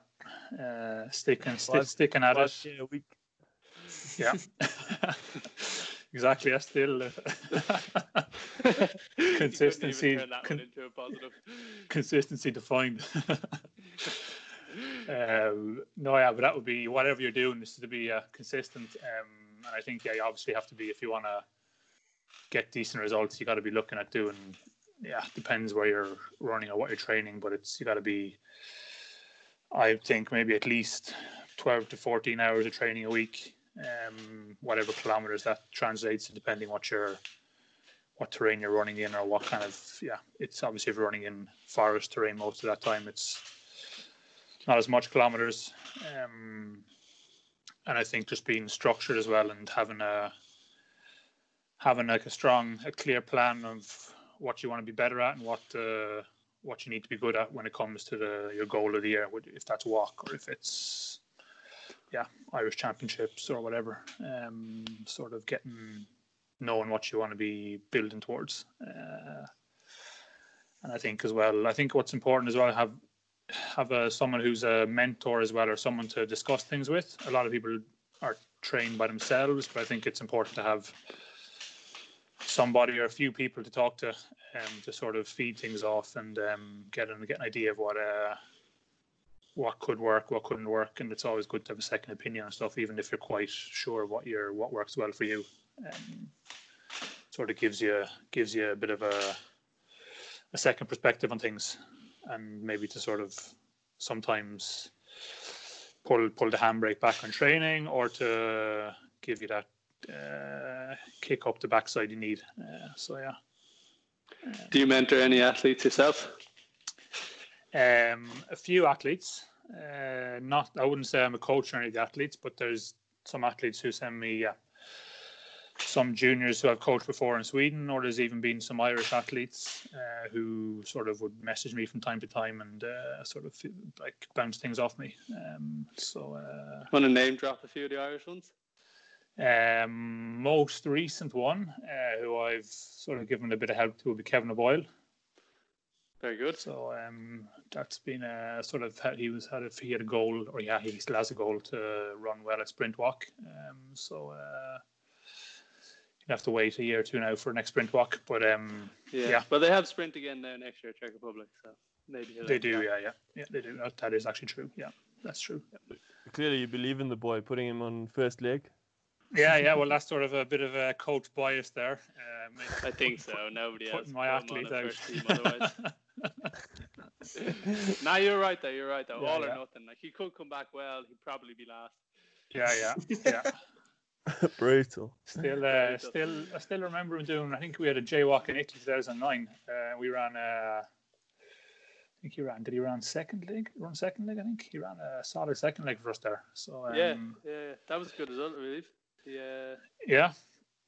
uh, sticking sti- sticking at Five it. K a week. Yeah. exactly. I still. uh, You couldn't even Consistency- con- into a positive. consistency defined. um, no, yeah, but that would be whatever you're doing this is to be uh, consistent. Um, and I think yeah, you obviously have to be if you want to get decent results. You got to be looking at doing. Yeah, depends where you're running or what you're training, but it's you got to be. I think maybe at least twelve to fourteen hours of training a week. Um, whatever kilometers that translates to, depending what you're what terrain you're running in or what kind of yeah it's obviously if you're running in forest terrain most of that time it's not as much kilometers. Um, and i think just being structured as well and having a having like a strong a clear plan of what you want to be better at and what uh, what you need to be good at when it comes to the your goal of the year if that's WOC or if it's yeah irish championships or whatever um, sort of getting knowing what you want to be building towards. Uh, and I think as well, I think what's important as well have have a, someone who's a mentor as well or someone to discuss things with. A lot of people are trained by themselves, but I think it's important to have somebody or a few people to talk to um, to sort of feed things off and um, get an get an idea of what uh, what could work, what couldn't work, and it's always good to have a second opinion on stuff, even if you're quite sure what your what works well for you. Um, sort of gives you gives you a bit of a a second perspective on things, and maybe to sort of sometimes pull pull the handbrake back on training, or to give you that uh, kick up the backside you need. Uh, so yeah. Do you mentor any athletes yourself? Um, a few athletes. Uh, not, I wouldn't say I'm a coach or any of the athletes, but there's some athletes who send me, yeah, some juniors who I've coached before in Sweden, or there's even been some Irish athletes uh, who sort of would message me from time to time and uh, sort of like bounce things off me. Um, so, uh, Want to name drop a few of the Irish ones? um, most recent one uh, who I've sort of given a bit of help to would be Kevin O'Boyle. Very good. So um, that's been a sort of he was had a, he had a goal or yeah he still has a goal to run well at sprint WOC. Um, so uh, you have to wait a year or two now for next sprint WOC, but um, Yeah. Yeah. But they have sprint again now next year, Czech Republic. So maybe they do that. yeah yeah yeah they do that, that is actually true yeah that's true Clearly, you believe in the boy, putting him on first leg. Yeah yeah well that's sort of a bit of a coach bias there. Um, I think so. Nobody else. putting my athlete on a out. first team otherwise. nah, you're right though. You're right though. Yeah, All yeah. or nothing. Like he could come back well. He'd probably be last. yeah yeah yeah. Brutal. Still, uh, tough. still, I still remember him doing. I think we had a JWOC in Italy 2009. Uh, we ran. Uh, I think he ran. Did he run second leg? Run second leg? I think he ran a solid second leg for us there. So um, yeah, yeah, yeah. That was a good result, I believe. Yeah, yeah,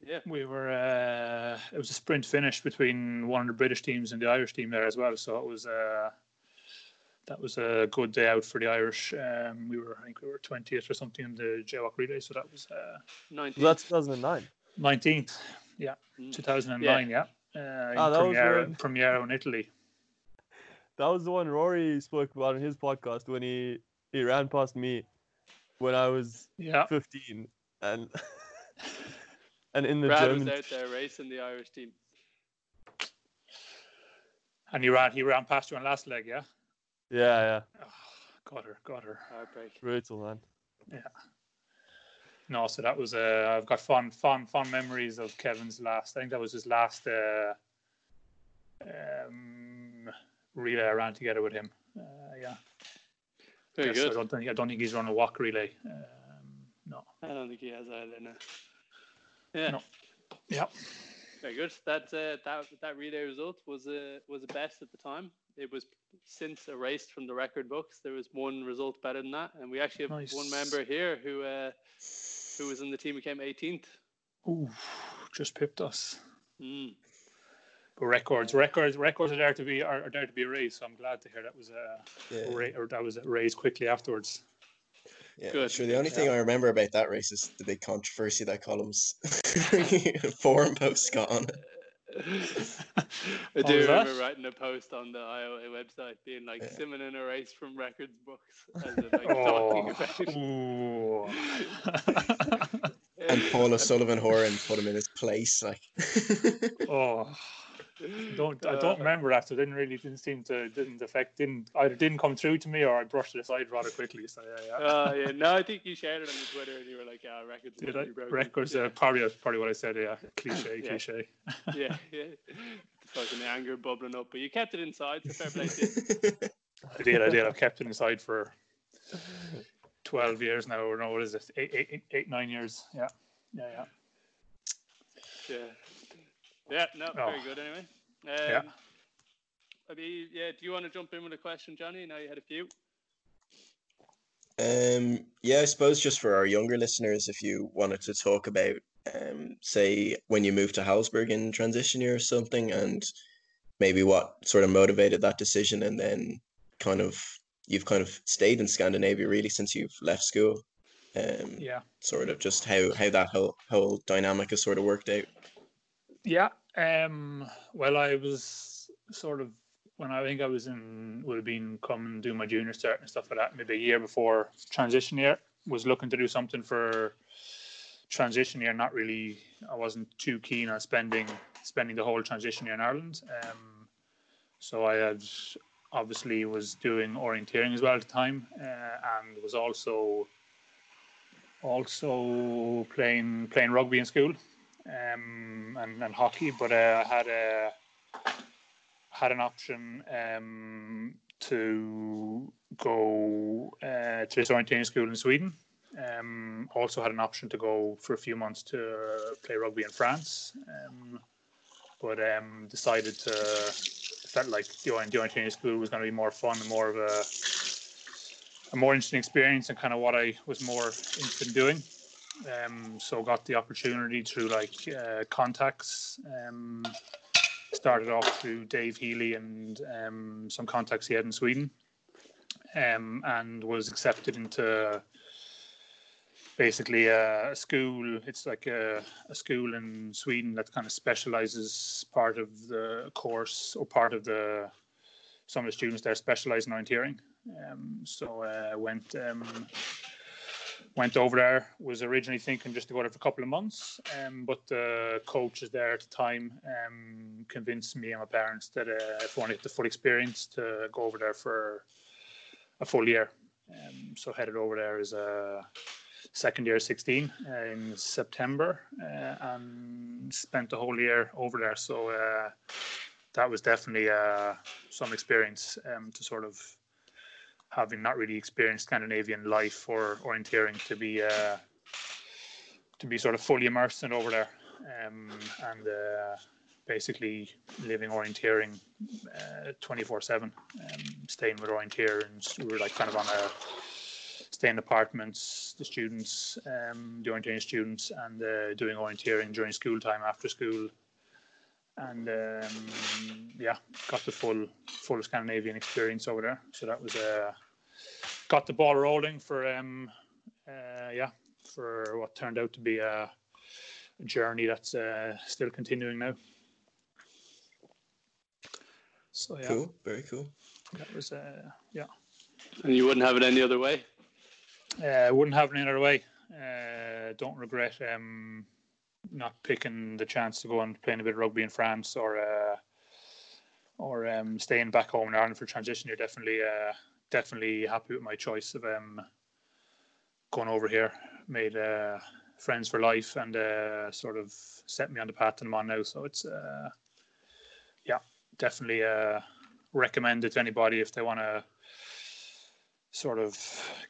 yeah. we were. Uh, it was a sprint finish between one of the British teams and the Irish team there as well. So it was. Uh, that was a good day out for the Irish. Um, we were, I think, we were twentieth or something in the JWOC relay. So that was uh, Nineteen. Was that 2009? nineteenth. Yeah, Mm. 2009. Yeah. Uh, in Ah, that was Primiero, when- Primiero in Italy. That was the one Rory spoke about in his podcast when he he ran past me when I was Yeah, 15 and and in the Brad German was out there racing the Irish team. and he ran. He ran past you on last leg. Yeah, yeah yeah oh, got her, got her. Heartbreak. brutal man Yeah. No, so that was. Uh, I've got fun, fun, fond memories of Kevin's last. I think that was his last. Uh, um, relay I ran together with him. Uh, yeah. Very Yes, I good. don't think I don't think he's run a WOC relay. No. I don't think he has either. No. Yeah. No. Yeah. Very good. That uh, that that relay result was a was a best at the time. It was since erased from the record books. There was one result better than that, and we actually have one member here who uh, who was in the team who came 18th. Ooh, just pipped us. Mm. But records, records, records are there to be are, are there to be raised. So I'm glad to hear that was uh, Yeah. ra- or that was raised quickly afterwards. Yeah, Good. sure. The only thing I remember about that race is the big controversy that columns forum posts got on it. I do was that? remember writing a post on the IOA website being like Yeah. Simon in a race from records books as in, like Oh, talking about. And Paul O'Sullivan Horan put him in his place. Like, oh, don't I don't Uh, remember that. So it didn't really didn't seem to didn't affect didn't either didn't come through to me or I brushed it aside rather quickly. So yeah, yeah. Uh, yeah, no, I think you shared it on your Twitter and you were like, "Yeah, records." Did I? Records, Yeah, uh, probably, probably what I said. Yeah, cliche, Yeah. cliche. yeah, yeah. The fucking anger bubbling up, but you kept it inside. So fair play to you. I did, I did. I've kept it inside for twelve years now, or no, what is it? Eight, eight, eight, eight nine years. Yeah, yeah, yeah. Yeah, yeah. No, very Oh. good. Anyway. Um, Yeah. I mean, yeah. Do you want to jump in with a question, Johnny? Now you had a few. um, yeah, I suppose just for our younger listeners, if you wanted to talk about, um, say, when you moved to Halsburg in transition year or something, and maybe what sort of motivated that decision, and then kind of you've kind of stayed in Scandinavia really since you've left school. Um, Yeah. sort of just how how that whole whole dynamic has sort of worked out. Yeah. Um. Well, I was sort of when I think I was in would have been coming do my junior cert and stuff like that. Maybe a year before transition year. Was looking to do something for transition year. Not really. I wasn't too keen on spending spending the whole transition year in Ireland. Um. So I had obviously was doing orienteering as well at the time, uh, and was also also playing playing rugby in school um, and, and hockey, but uh, I had a had an option um, to go uh, to this orienteering school in Sweden. Um, also had an option to go for a few months to play rugby in France, um, but um, decided to felt like the, the orienteering school was going to be more fun and more of a a more interesting experience and kind of what I was more interested in doing um, so got the opportunity through like uh, contacts. Um, started off through Dave Healy and um, some contacts he had in Sweden, um, and was accepted into basically a, a school. It's like a, a school in Sweden that kind of specializes part of the course or part of the some of the students there specialize in orienteering. Um, so uh, went um, went over there. Was originally thinking just to go there for a couple of months, um, but the coach coaches there at the time um, convinced me and my parents that uh, if I wanted the full experience, to go over there for a full year. Um, so headed over there as a second year 16 uh, in September uh, and spent the whole year over there. So uh, that was definitely uh, some experience um, to sort of having not really experienced Scandinavian life or orienteering to be uh, to be sort of fully immersed in over there um, and uh, basically living orienteering twenty four seven, staying with orienteer and we were like kind of on a staying in apartments, the students, um, the orienteering students, and uh, doing orienteering during school time after school. And um, yeah, got the full full Scandinavian experience over there. So that was uh, got the ball rolling for um, uh, yeah for what turned out to be a, a journey that's uh, still continuing now. So yeah, Cool, very cool. that was uh, yeah. And you wouldn't have it any other way. Uh, wouldn't have it any other way. Uh, don't regret um, not picking the chance to go and playing a bit of rugby in France or uh, or um, staying back home in Ireland for transition. You're definitely uh, definitely happy with my choice of um, going over here. Made uh, friends for life and uh, sort of set me on the path that I'm on now. So it's uh, yeah, definitely uh, recommend it to anybody if they want to sort of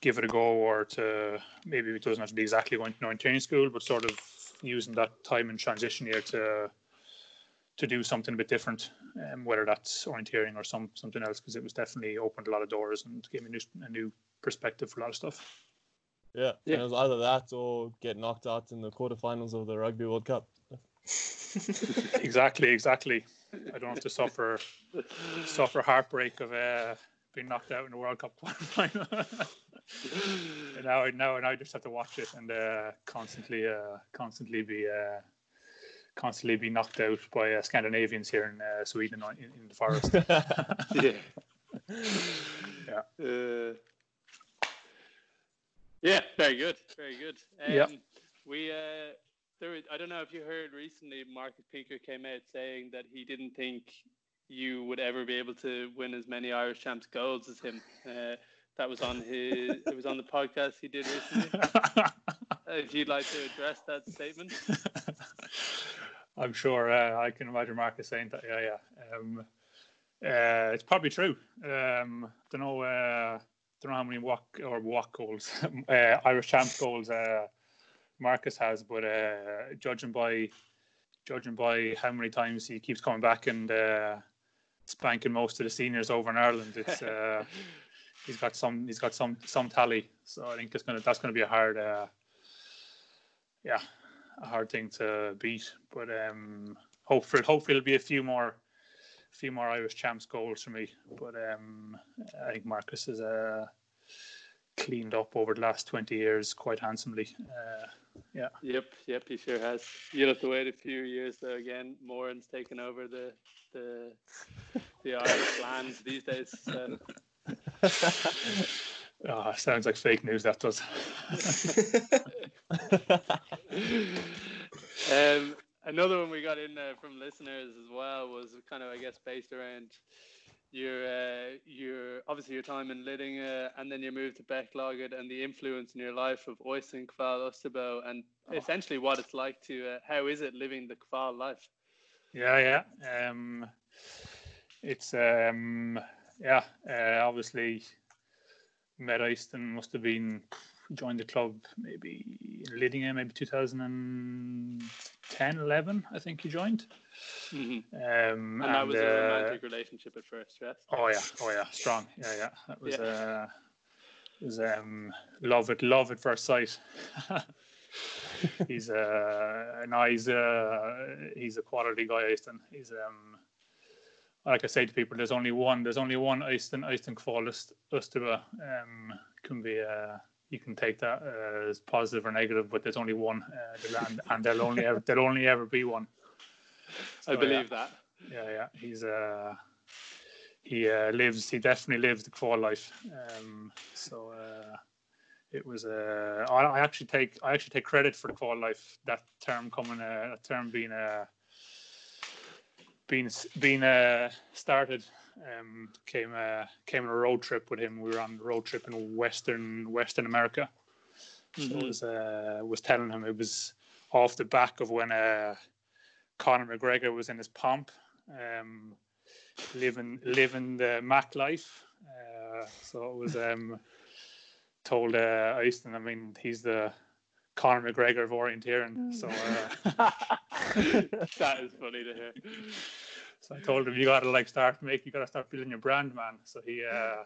give it a go or to maybe it doesn't have to be exactly going to training school, but sort of using that time in transition year to to do something a bit different, um, whether that's orienteering or some something else, because it was definitely opened a lot of doors and gave me a new, a new perspective for a lot of stuff. Yeah, Yeah. and it was either that or get knocked out in the quarterfinals of the Rugby World Cup. exactly, exactly. I don't have to suffer suffer heartbreak of uh, being knocked out in the World Cup quarterfinal. and now, now, now I just have to watch it and uh, constantly, uh, constantly be, uh, constantly be knocked out by uh, Scandinavians here in uh, Sweden in, in the forest. yeah. Yeah. Uh, yeah, very good, very good. Um, Yeah. We, uh, there, was- I don't know if you heard recently, Marcus Pinker came out saying that he didn't think you would ever be able to win as many Irish champs golds as him. Uh, that was on his, it was on the podcast he did recently. Uh, if you'd like to address that statement. I'm sure uh, I can imagine Marcus saying that. Yeah, yeah. Um, uh, it's probably true. Um, don't know. Uh, don't know how many walk or walk goals, uh, Irish champs goals uh, Marcus has, but uh, judging by judging by how many times he keeps coming back and uh, spanking most of the seniors over in Ireland, it's uh, he's got some he's got some some tally. So I think it's gonna that's gonna be a hard. Uh, yeah, a hard thing to beat. But um, hopefully, hopefully it'll be a few more, few more Irish champs goals for me. But um, I think Marcus has uh, cleaned up over the last twenty years quite handsomely. Uh, yeah, Yep, yep, he sure has. You'll have to wait a few years though. Again, Moran's taken over the the the Irish lands these days. So. oh, sounds like fake news. That does. um, another one we got in uh, from listeners as well was kind of, I guess, based around your uh, your obviously your time in Lidingö uh, and then your move to Bekkelaget and the influence in your life of Øystein Kvaal Østerbø and essentially what it's like to uh, how is it living the Kval life? Yeah, yeah. Um, it's um, yeah. Uh, obviously, met Easton must have been joined the club maybe in Lidingham, maybe 2010, 11. I think he joined. hmm Um, And that was a uh, romantic relationship at first, yes? Oh yeah, oh yeah, strong. Yeah, yeah. That was Yeah. uh, was um, love at love at first sight. he's uh, no, he's uh, he's a quality guy, Easton. He's um, like I say to people, there's only one, there's only one Easton, Easton Kvaal Østerbø. Um, can be uh, you can take that uh, as positive or negative, but there's only one, uh, and, and there'll only ever there'll only ever be one. I So, believe that. yeah, yeah. He's uh he uh, lives he definitely lives the core life. Um so uh it was uh I, I actually take I actually take credit for the core life that term coming uh that term being uh being being uh started um came uh came on a road trip with him we were on a road trip in western western america so Mhm. it was uh was telling him it was off the back of when uh Conor McGregor was in his pomp, um, living living the Mac life. Uh, so it was um, told uh, Easton. I mean, he's the Conor McGregor of orienteering. So uh, that is funny to hear. so I told him you got to like start make you got to start building your brand, man. So he uh,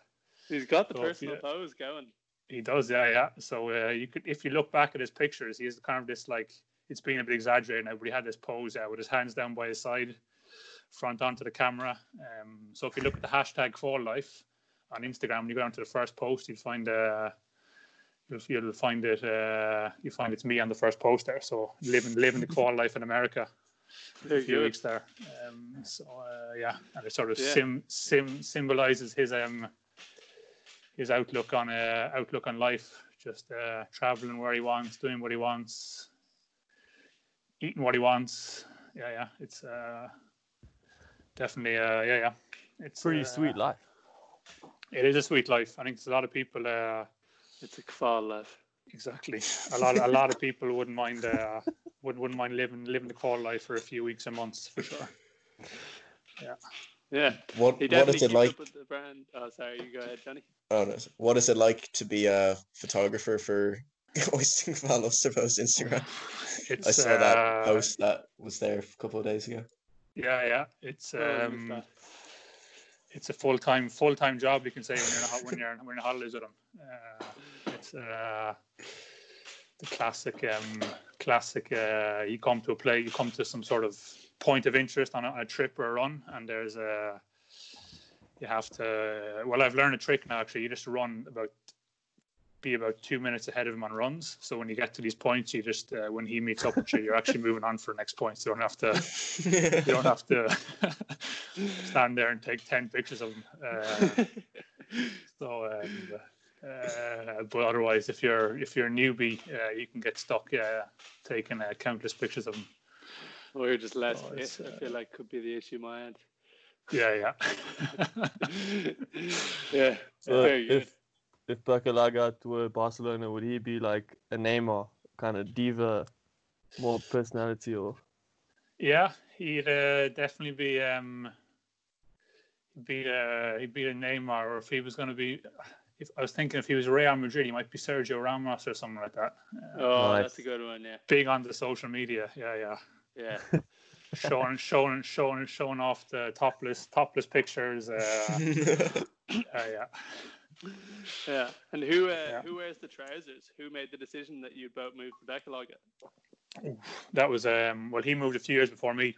He's got the So, personal yeah. pose going. He does, yeah, yeah. So uh, you could, if you look back at his pictures, he has kind of this like it's been a bit exaggerated now, but he had this pose uh, with his hands down by his side, front onto the camera. Um, so if you look at the hashtag for Life on Instagram, when you go down to the first post, you'll find uh, you'll, you'll find it uh, you find it's me on the first post there. So living living the Fall Life in America. a few good. weeks there. Um, so uh, yeah, and it sort of Yeah. sim sim symbolizes his um his outlook on uh, outlook on life. Just uh, traveling where he wants, doing what he wants, eating what he wants. Yeah, yeah, it's uh, definitely uh, yeah, yeah. It's Pretty uh, sweet life. It is a sweet life. I think there's a lot of people. Uh, It's a kval life. Exactly. A lot, a lot of people wouldn't mind, uh, wouldn't, wouldn't mind living, living the core life for a few weeks and months for sure. Yeah. What He what definitely is it like? the brand. Oh, sorry. You go ahead, Johnny. Oh no, what is it like to be a photographer for Øystein Kvaal Østerbø's Instagram? It's, I saw that uh, post that was there a couple of days ago. Yeah, yeah. It's Oh, I missed um, that. it's a full time full time job. You can say when you're in a, ho- when you're when you're on holidays with them. Uh, it's uh, the classic um, classic. Uh, you come to a play, you come to some sort of point of interest on a, a trip or a run, and there's a you have to. Well, I've learned a trick now. Actually, you just run about be about two minutes ahead of him on runs. So when you get to these points, you just uh, when he meets up with you, you're actually moving on for the next point. So you don't have to you don't have to stand there and take 10 pictures of him Uh, so, um, uh, but otherwise, if you're if you're a newbie, uh, you can get stuck uh, taking uh, countless pictures of them. Or you're just less Oh, fit. it's, I feel like could be the issue my end. Yeah, yeah. yeah. So very good. if if Bekkelaget were Barcelona, would he be like a Neymar kind of diva, more personality or? yeah, he'd uh, definitely be um, he'd be uh, he'd be a Neymar, or if he was going to be. If I was thinking if he was Real Madrid, he might be Sergio Ramos or something like that. Uh, Oh, Nice. that's a good one. Yeah. big on the social media, yeah, yeah. Yeah. showing showing showing showing off the topless topless pictures. Uh, uh, yeah. Yeah. And who uh, Yeah. who wears the trousers? Who made the decision that you'd both move to Bekkelaget? That was um well he moved a few years before me.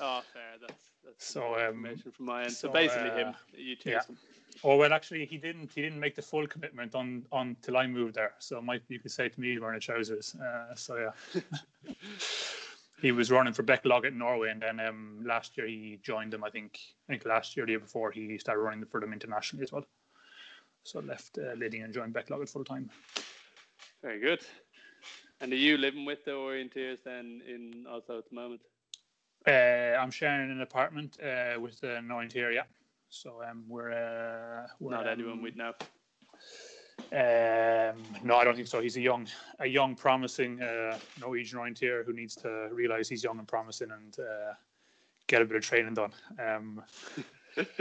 Oh, fair. That's that's So, good um, information from my end. So, so, basically, uh, him. You chased yeah. him. Oh well actually he didn't he didn't make the full commitment on on till I moved there. So it might you could say to me wearing trousers. Uh, so yeah. he was running for Bekkelaget in Norway and then um last year he joined them I think I think last year the year before he started running for them internationally as well. So left uh, Liddy and joined Bekkelaget full time. Very good. And are you living with the Orienteers then in Oslo at the moment? Uh, I'm sharing an apartment uh, with uh, no interior. Yeah. So um, we're, uh, we're Not anyone um, we'd know. Um, no, I don't think so. He's a young, a young, promising uh, Norwegian orienteer who needs to realize he's young and promising and uh, get a bit of training done. Um,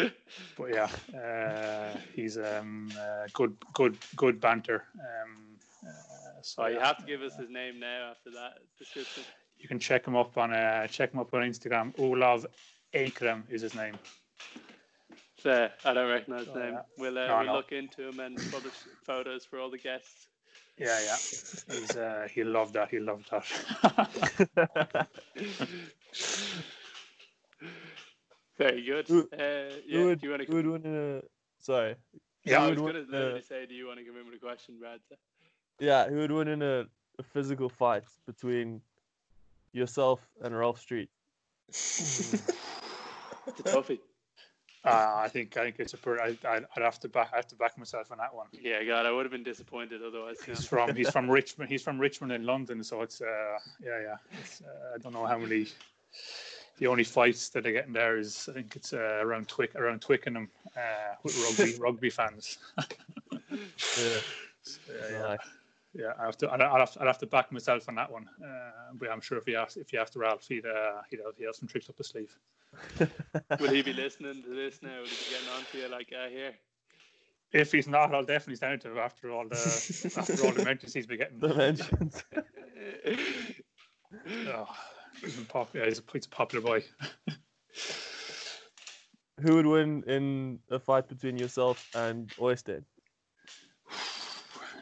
but yeah, uh, he's um, uh, good, good, good banter. Um, uh, so Oh, you yeah, have to give us his name now after that description. you can check him up on uh, check him up on Instagram. Olav Akrem is his name. Fair. I don't recognize Oh, the name. yeah. We'll, uh, No, we'll no. look into him and publish photos for all the guests. Yeah, yeah. He's uh, he loved that. He loved that. Very good. Who- uh, yeah, would, do you want who would to? win in? Sorry. Yeah, I was going to win in say, do you want to come in with a question, Brad? Yeah, who would win in a, a physical fight between yourself and Ralph Street? It's a toughie. Uh, I think I think it's a pretty. I, I'd I'd have to back. I have to back myself on that one. Yeah, God, I would have been disappointed otherwise. to He's from he's from Richmond. He's from Richmond in London, so it's uh yeah yeah. It's, uh, I don't know how many. The only fights that they're getting there is I think it's uh, around Twick around Twickenham uh, with rugby rugby fans. Yeah. yeah, yeah. Nice. Yeah, I have to. I'd, I'd, have, I'd have to back myself on that one. Uh, but I'm sure if you ask, if you asked Ralph, he'd uh, he'd have, he'd have some tricks up his sleeve. Will he be listening to this now? Will he be getting on to you like, uh, here? If he's not, I'll definitely send it to him after all the after all the mentions he's been getting. Dimensions. Oh, he's, been pop- yeah, he's, a, he's a popular boy. who would win in a fight between yourself and Oysted?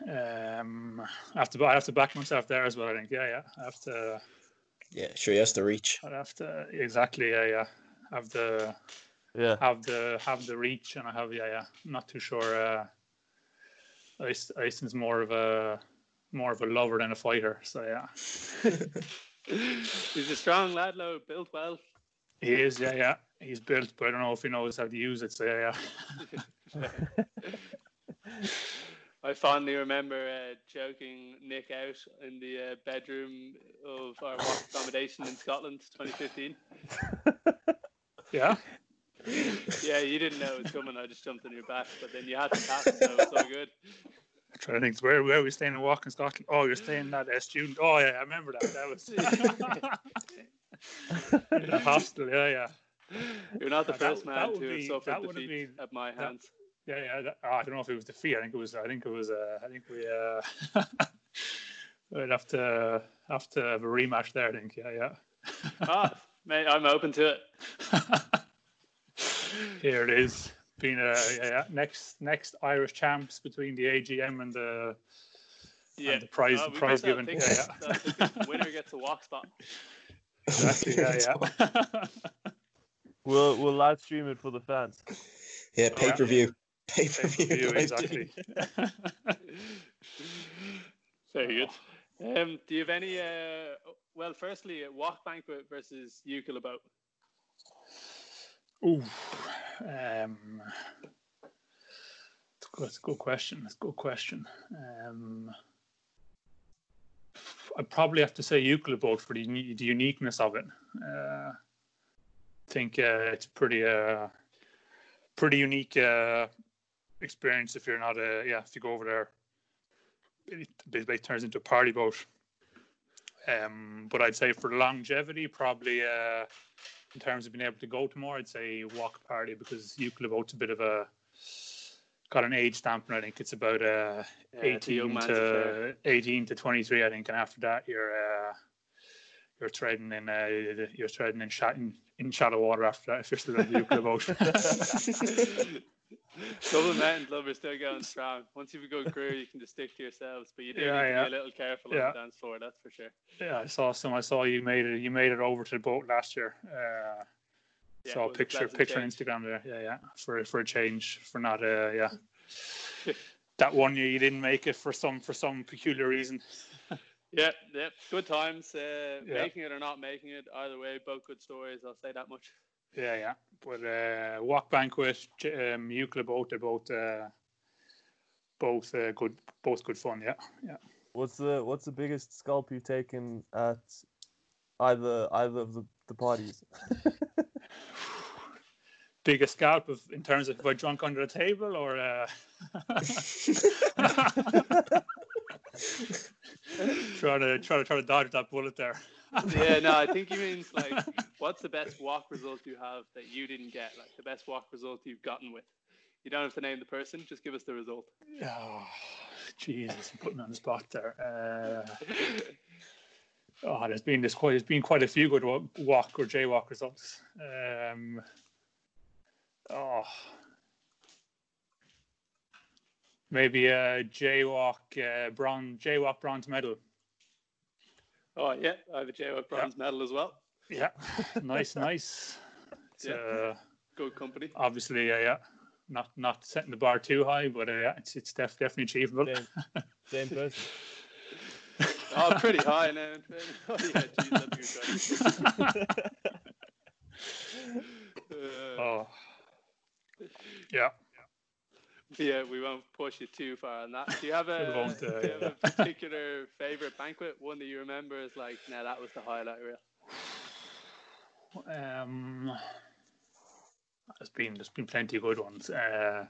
Um, I have to I have to back myself there as well. I think. Yeah, yeah. I have to. yeah, sure. He has to reach. I have to exactly. Yeah, yeah. Have the Yeah. have the have the reach, and I have yeah, yeah. I'm not too sure. Uh, Ice- Ison's more of a more of a lover than a fighter. So yeah, He's a strong lad, though, built well. he is. Yeah, yeah. He's built, but I don't know if he knows how to use it. So yeah, yeah. I fondly remember uh, choking Nick out in the uh, bedroom of our WOC accommodation in Scotland, 2015. Yeah. Yeah, you didn't know it was coming. I just jumped on your back, but then you had to pass, so it was so good. I'm trying to think where where are we staying in WOC in Scotland? Oh, you're staying at a student. Oh yeah, I remember that. That was the hostel. Yeah, yeah. You're not the That- first that man would to have suffered that defeat been- at my that- hands. Yeah, yeah. That, oh, I don't know if it was defeat. I think it was. I think it was. Uh, I think we. Uh, we'd have to have to have a rematch there. I think. Yeah, yeah. ah, mate, I'm open to it. Here it is. Being a yeah, yeah. next next Irish champs between the AGM and the Yeah, and the prize Oh, the we prize missed out. given. Yeah, yeah. that's- I think the winner gets a WOC spot. Exactly. Yeah, yeah. We'll we'll live stream it for the fans. Yeah, pay per view. Pay per Pay-per-view, exactly. Very good. Um, do you have any? Uh, well, firstly, WOC banquet versus Jukola boat. Ooh, um, that's a good- that's a good question. That's a good question. Um, I'd probably have to say Jukola boat for the, the uniqueness of it. Uh, I think uh, it's pretty uh, pretty unique uh, experience if you're not a yeah if you go over there. It basically turns into a party boat. Um, but I'd say for longevity, probably uh, in terms of being able to go to more, I'd say WOC party because Jukola boat's a bit of a got an age stamp, and I think it's about uh, Yeah, it's a young 18 to 18 to 23 i think and after that you're uh you're treading in uh you're treading in, sha- in, in shallow water after that if you're still in the Jukola boat Dublin Mountain Club are still going strong. Once you've got a career, you can just stick to yourselves, but you do Yeah, need to be a little careful Yeah. on the dance floor. That's for sure. yeah i saw some i saw you made it you made it over to the boat last year uh Yeah, saw a picture picture on instagram there yeah yeah for for a change for not uh yeah that one year you didn't make it for some for some peculiar reason Yeah, yeah, good times. Uh, Yeah. Making it or not making it, either way, both good stories. I'll say that much. Yeah, yeah. But uh, WOC Banquet, J- um, Jukola boat, they're both uh, both uh, good, both good fun. Yeah, yeah. What's the what's the biggest scalp you've taken at either either of the, the parties? Biggest scalp of in terms of if I drunk under the table or. Uh... trying to try to try to dodge that bullet there. yeah, no, I think he means like, what's the best WOC result you have that you didn't get? Like the best WOC result you've gotten with. You don't have to name the person; just give us the result. Oh, Jesus, you put me on the spot there. Uh, oh, there's been this quite there's been quite a few good wa- WOC or JWOC results. Um, oh, maybe a JWOC uh, bronze JWOC bronze medal. Oh yeah, I have a JWOC bronze medal as well. Yeah, nice, nice. It's, Yeah. uh, Good company. obviously, yeah, yeah. Not not setting the bar too high, but uh, yeah, it's it's def- definitely achievable. Same, same person. Oh, pretty high now. Oh yeah, geez, that's a good guy. Uh, Oh, yeah. Yeah, we won't push you too far on that. Do you have a, won't, uh, do you have a particular favorite banquet? One that you remember is like, nah, that was the highlight reel. Um, there's been there's been plenty of good ones. Uh,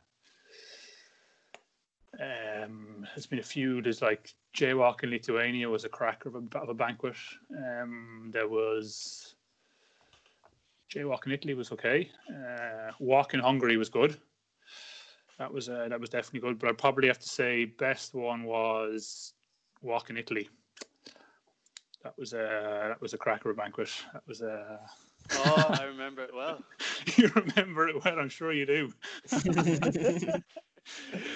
um, there's been a few. There's like JWOC in Lithuania was a cracker of a, of a banquet. Um, there was JWOC in Italy was okay. Uh, WOC in Hungary was good. That was uh, that was definitely good. But I'd probably have to say best one was WOC in Italy. That was a that was a cracker of a banquet. That was a Oh, I remember it well. you remember it well, I'm sure you do.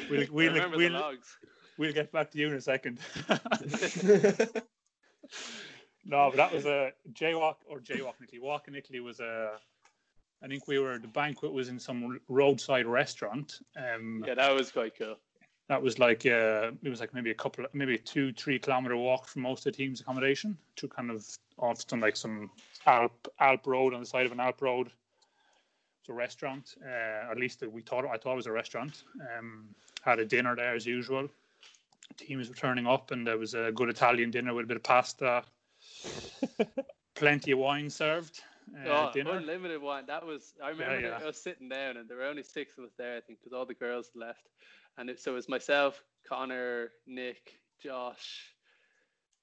We'll, we'll, remember we'll, the logs. we'll get back to you in a second. no, but that was a JWOC or JWOC in Italy. WOC in Italy was a. I think we were the banquet was in some roadside restaurant. Um, Yeah, that was quite cool. that was like uh, it was like maybe a couple, maybe a two, three kilometer walk from most of the team's accommodation to kind of off some like some Alp Alp road on the side of an Alp road. It's a restaurant. Uh, at least we thought I thought it was a restaurant. Um, had a dinner there as usual. Teams were turning up, and there was a good Italian dinner with a bit of pasta, plenty of wine served. Uh, oh, dinner. unlimited wine. That was. I remember yeah. I was sitting down, and there were only six of us there. I think because all the girls left, and it, so it was myself, Connor, Nick, Josh,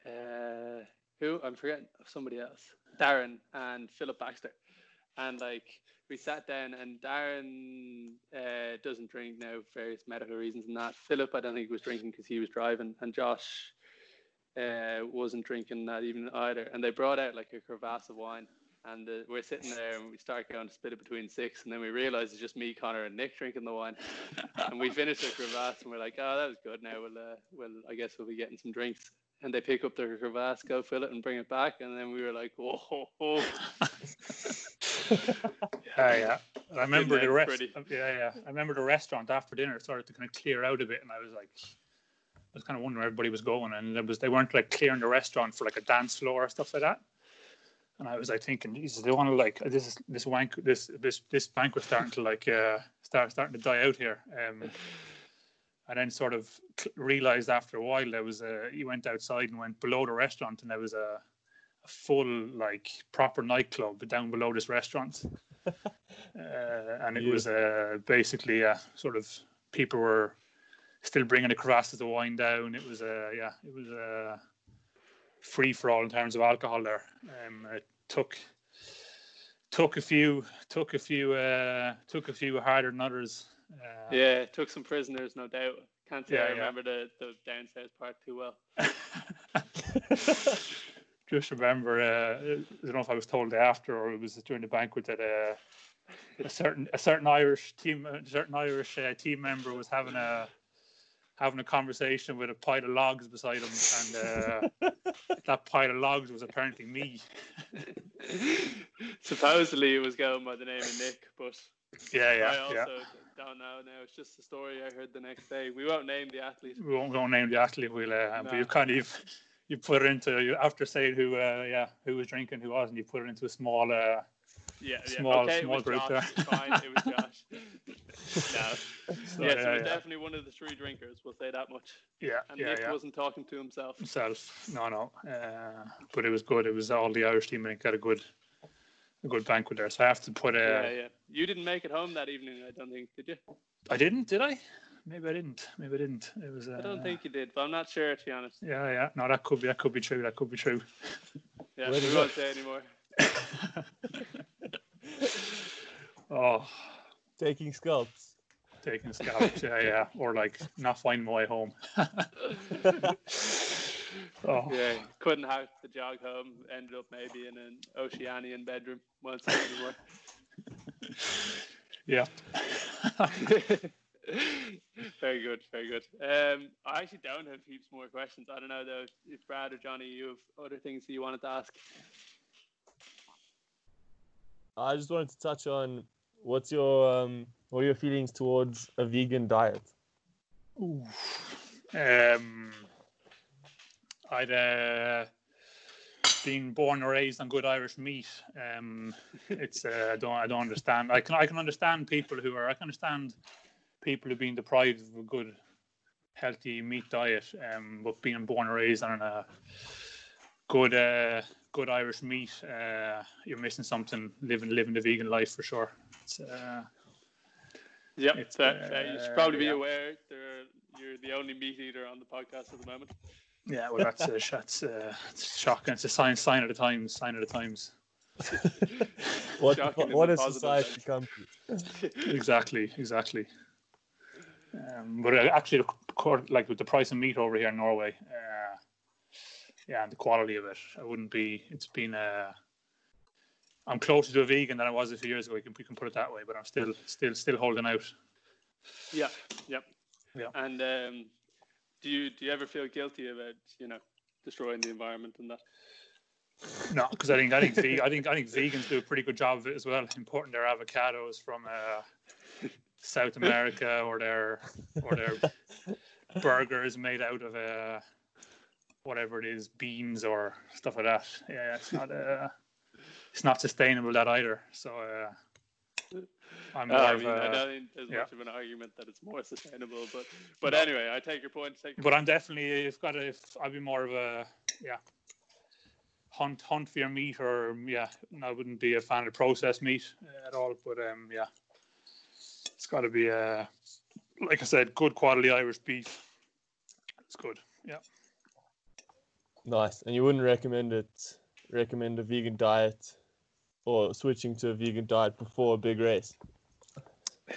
uh, who I'm forgetting somebody else, Darren, and Philip Baxter, and like we sat down, and Darren uh, doesn't drink now for various medical reasons and that. Philip, I don't think he was drinking because he was driving, and Josh uh, wasn't drinking that evening either. And they brought out like a crevasse of wine. And uh, we're sitting there and we start going to split it between six. And then we realize it's just me, Connor, and Nick drinking the wine. and we finish the crevasse and we're like, oh, that was good. Now we'll, uh, well, I guess we'll be getting some drinks. And they pick up their crevasse, go fill it, and bring it back. And then we were like, whoa. Ho, ho. Yeah, yeah. I remember the rest. pretty. Yeah, yeah. I remember the restaurant after dinner started to kind of clear out a bit, and I was like, I was kind of wondering where everybody was going, and it was they weren't like clearing the restaurant for like a dance floor or stuff like that. And I was like thinking, Jesus, they want to like this is this wank this this this banquet starting to like uh start starting to die out here. Um, and then sort of realized after a while there was a he went outside and went below the restaurant, and there was a, a full like proper nightclub down below this restaurant. uh, and it was uh, basically uh, sort of people were still bringing the crevasses of wine down. It was uh, yeah, it was uh, free for all in terms of alcohol there. Um, it took took a few took a few uh, took a few harder than others. Uh, Yeah, took some prisoners, no doubt. Can't say Yeah, I yeah. remember the, the downstairs part too well. Just remember, uh, I don't know if I was told after or it was during the banquet that uh, a certain a certain Irish team a certain Irish uh, team member was having a having a conversation with a pile of logs beside him, and uh, that pile of logs was apparently me. Supposedly it was going by the name of Nick, but Yeah, yeah, I also yeah. don't know now. It's just a story I heard the next day. We won't name the athlete. We won't, we won't name the athlete. We'll, uh, but No. you kind of you put it into you after saying who, uh, yeah, who was drinking, who wasn't. You put it into a small. Uh, Yeah, yeah. Small- okay, small group Josh. there. Fine. It was Josh. no. so, yes, yeah, was yeah, definitely one of the three drinkers. We'll say that much. yeah, And yeah, Nick yeah. wasn't talking to himself. himself. No, no. Uh, but it was good. It was all the Irish team and it got a good, a good banquet there. So I have to put. Uh, yeah, yeah. You didn't make it home that evening, I don't think, did you? I didn't, did I? Maybe I didn't. Maybe I didn't. It was. Uh, I don't think you did, but I'm not sure to be honest. Yeah, yeah. No, that could be. That could be true. That could be true. Yeah, Where we won't say anymore. oh, Taking scalps. taking scalps. yeah, yeah. Or like not finding my way home. oh, Yeah, couldn't have the jog home. Ended up maybe in an Oceanian bedroom. Won't say anymore. yeah. very good, very good. Um, I actually don't have heaps more questions. I don't know though if Brad or Johnny, you have other things that you wanted to ask. I just wanted to touch on what's your um what are your feelings towards a vegan diet? Ooh. Um, I'd uh, been born and raised on good Irish meat. Um, it's uh, I don't I don't understand. I can I can understand people who are I can understand people who've been deprived of a good healthy meat diet. Um, but being born and raised on a good uh, good Irish meat, uh, you're missing something. Living living the vegan life for sure. It's, uh, Yep, It's, fair, fair. you should probably be yeah. aware there you're the only meat eater on the podcast at the moment. Yeah, well, that's uh, that's uh, it's shocking. It's a sign sign of the times. Sign of the times. What Shocking in what the has society come to? Exactly, exactly. Um, but uh, actually, like with the price of meat over here in Norway, uh, yeah, and the quality of it, I wouldn't be. It's been. Uh, I'm closer to a vegan than I was a few years ago. We can, we can put it that way, but I'm still, still, still holding out. Yeah, yep. Yeah. And um, do you do you ever feel guilty about you know destroying the environment and that? No, because I think I think I think I think vegans do a pretty good job of it as well, importing their avocados from uh, South America or their or their burgers made out of uh, whatever it is, beans or stuff like that. Yeah, it's not uh, it's not sustainable that either. So uh, I'm Uh, more I of mean, I a- don't think there's yeah. much of an argument that it's more sustainable, but but No. anyway, I take your point. Take your but I'm definitely if got if I'd be more of a yeah hunt hunt for your meat or yeah I wouldn't be a fan of processed meat uh, at all but um yeah it's got to be uh like I said good quality Irish beef it's good yeah Nice. And you wouldn't recommend it recommend a vegan diet or switching to a vegan diet before a big race?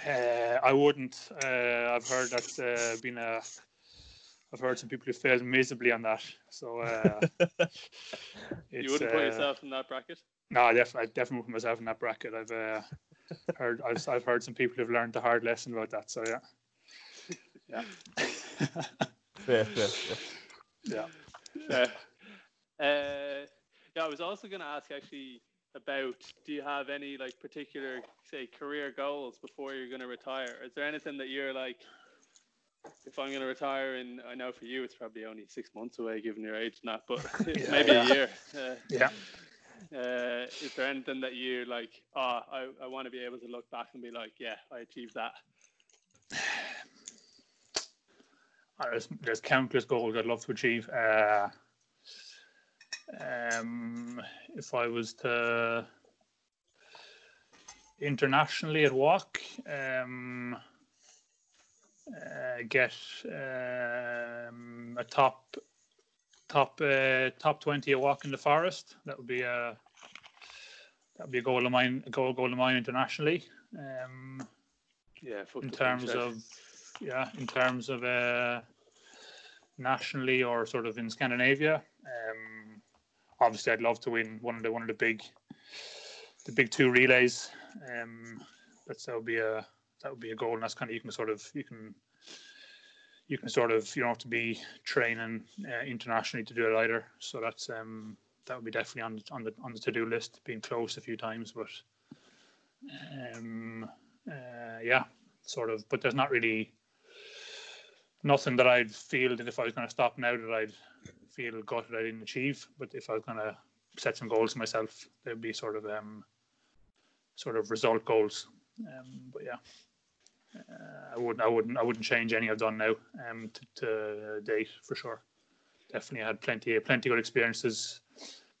Uh, I wouldn't. Uh, I've heard that's uh, been a. I've heard some people who failed miserably on that. So uh, You wouldn't put uh, yourself in that bracket. No, I definitely, I definitely put myself in that bracket. I've uh, heard, I've, I've heard some people who've learned the hard lesson about that. So yeah, yeah, Fair, fair, fair. yeah. Yeah. Uh, yeah, I was also going to ask actually about do you have any like particular say career goals before you're going to retire? Is there anything that you're like, if I'm going to retire, and I know for you it's probably only six months away given your age and that, but Yeah, maybe yeah. a year. Uh, Yeah. Uh, is there anything that you're like, oh, I, I want to be able to look back and be like, yeah, I achieved that? Uh, There's, there's countless goals I'd love to achieve. Uh, um, if I was to internationally at WOC, um, uh, get um, a top top uh, top twenty a WOC in the forest. That would be a that would be a goal of mine. A goal goal of mine internationally. Um, Yeah, in terms of yeah in terms of uh nationally or sort of in scandinavia um obviously i'd love to win one of the one of the big the big two relays um that's that would be a that would be a goal and that's kind of you can sort of you can you can sort of you don't have to be training uh, internationally to do it either so that's um that would be definitely on the on the on the to-do list being close a few times but um uh, yeah, sort of. But there's not really nothing that I'd feel that if I was going to stop now that I'd feel gutted I didn't achieve. But if I was going to set some goals myself, they'd be sort of um, sort of result goals. Um, but yeah, I wouldn't, I wouldn't, I wouldn't change any I've done now um, to, to date for sure. Definitely had plenty, plenty good experiences,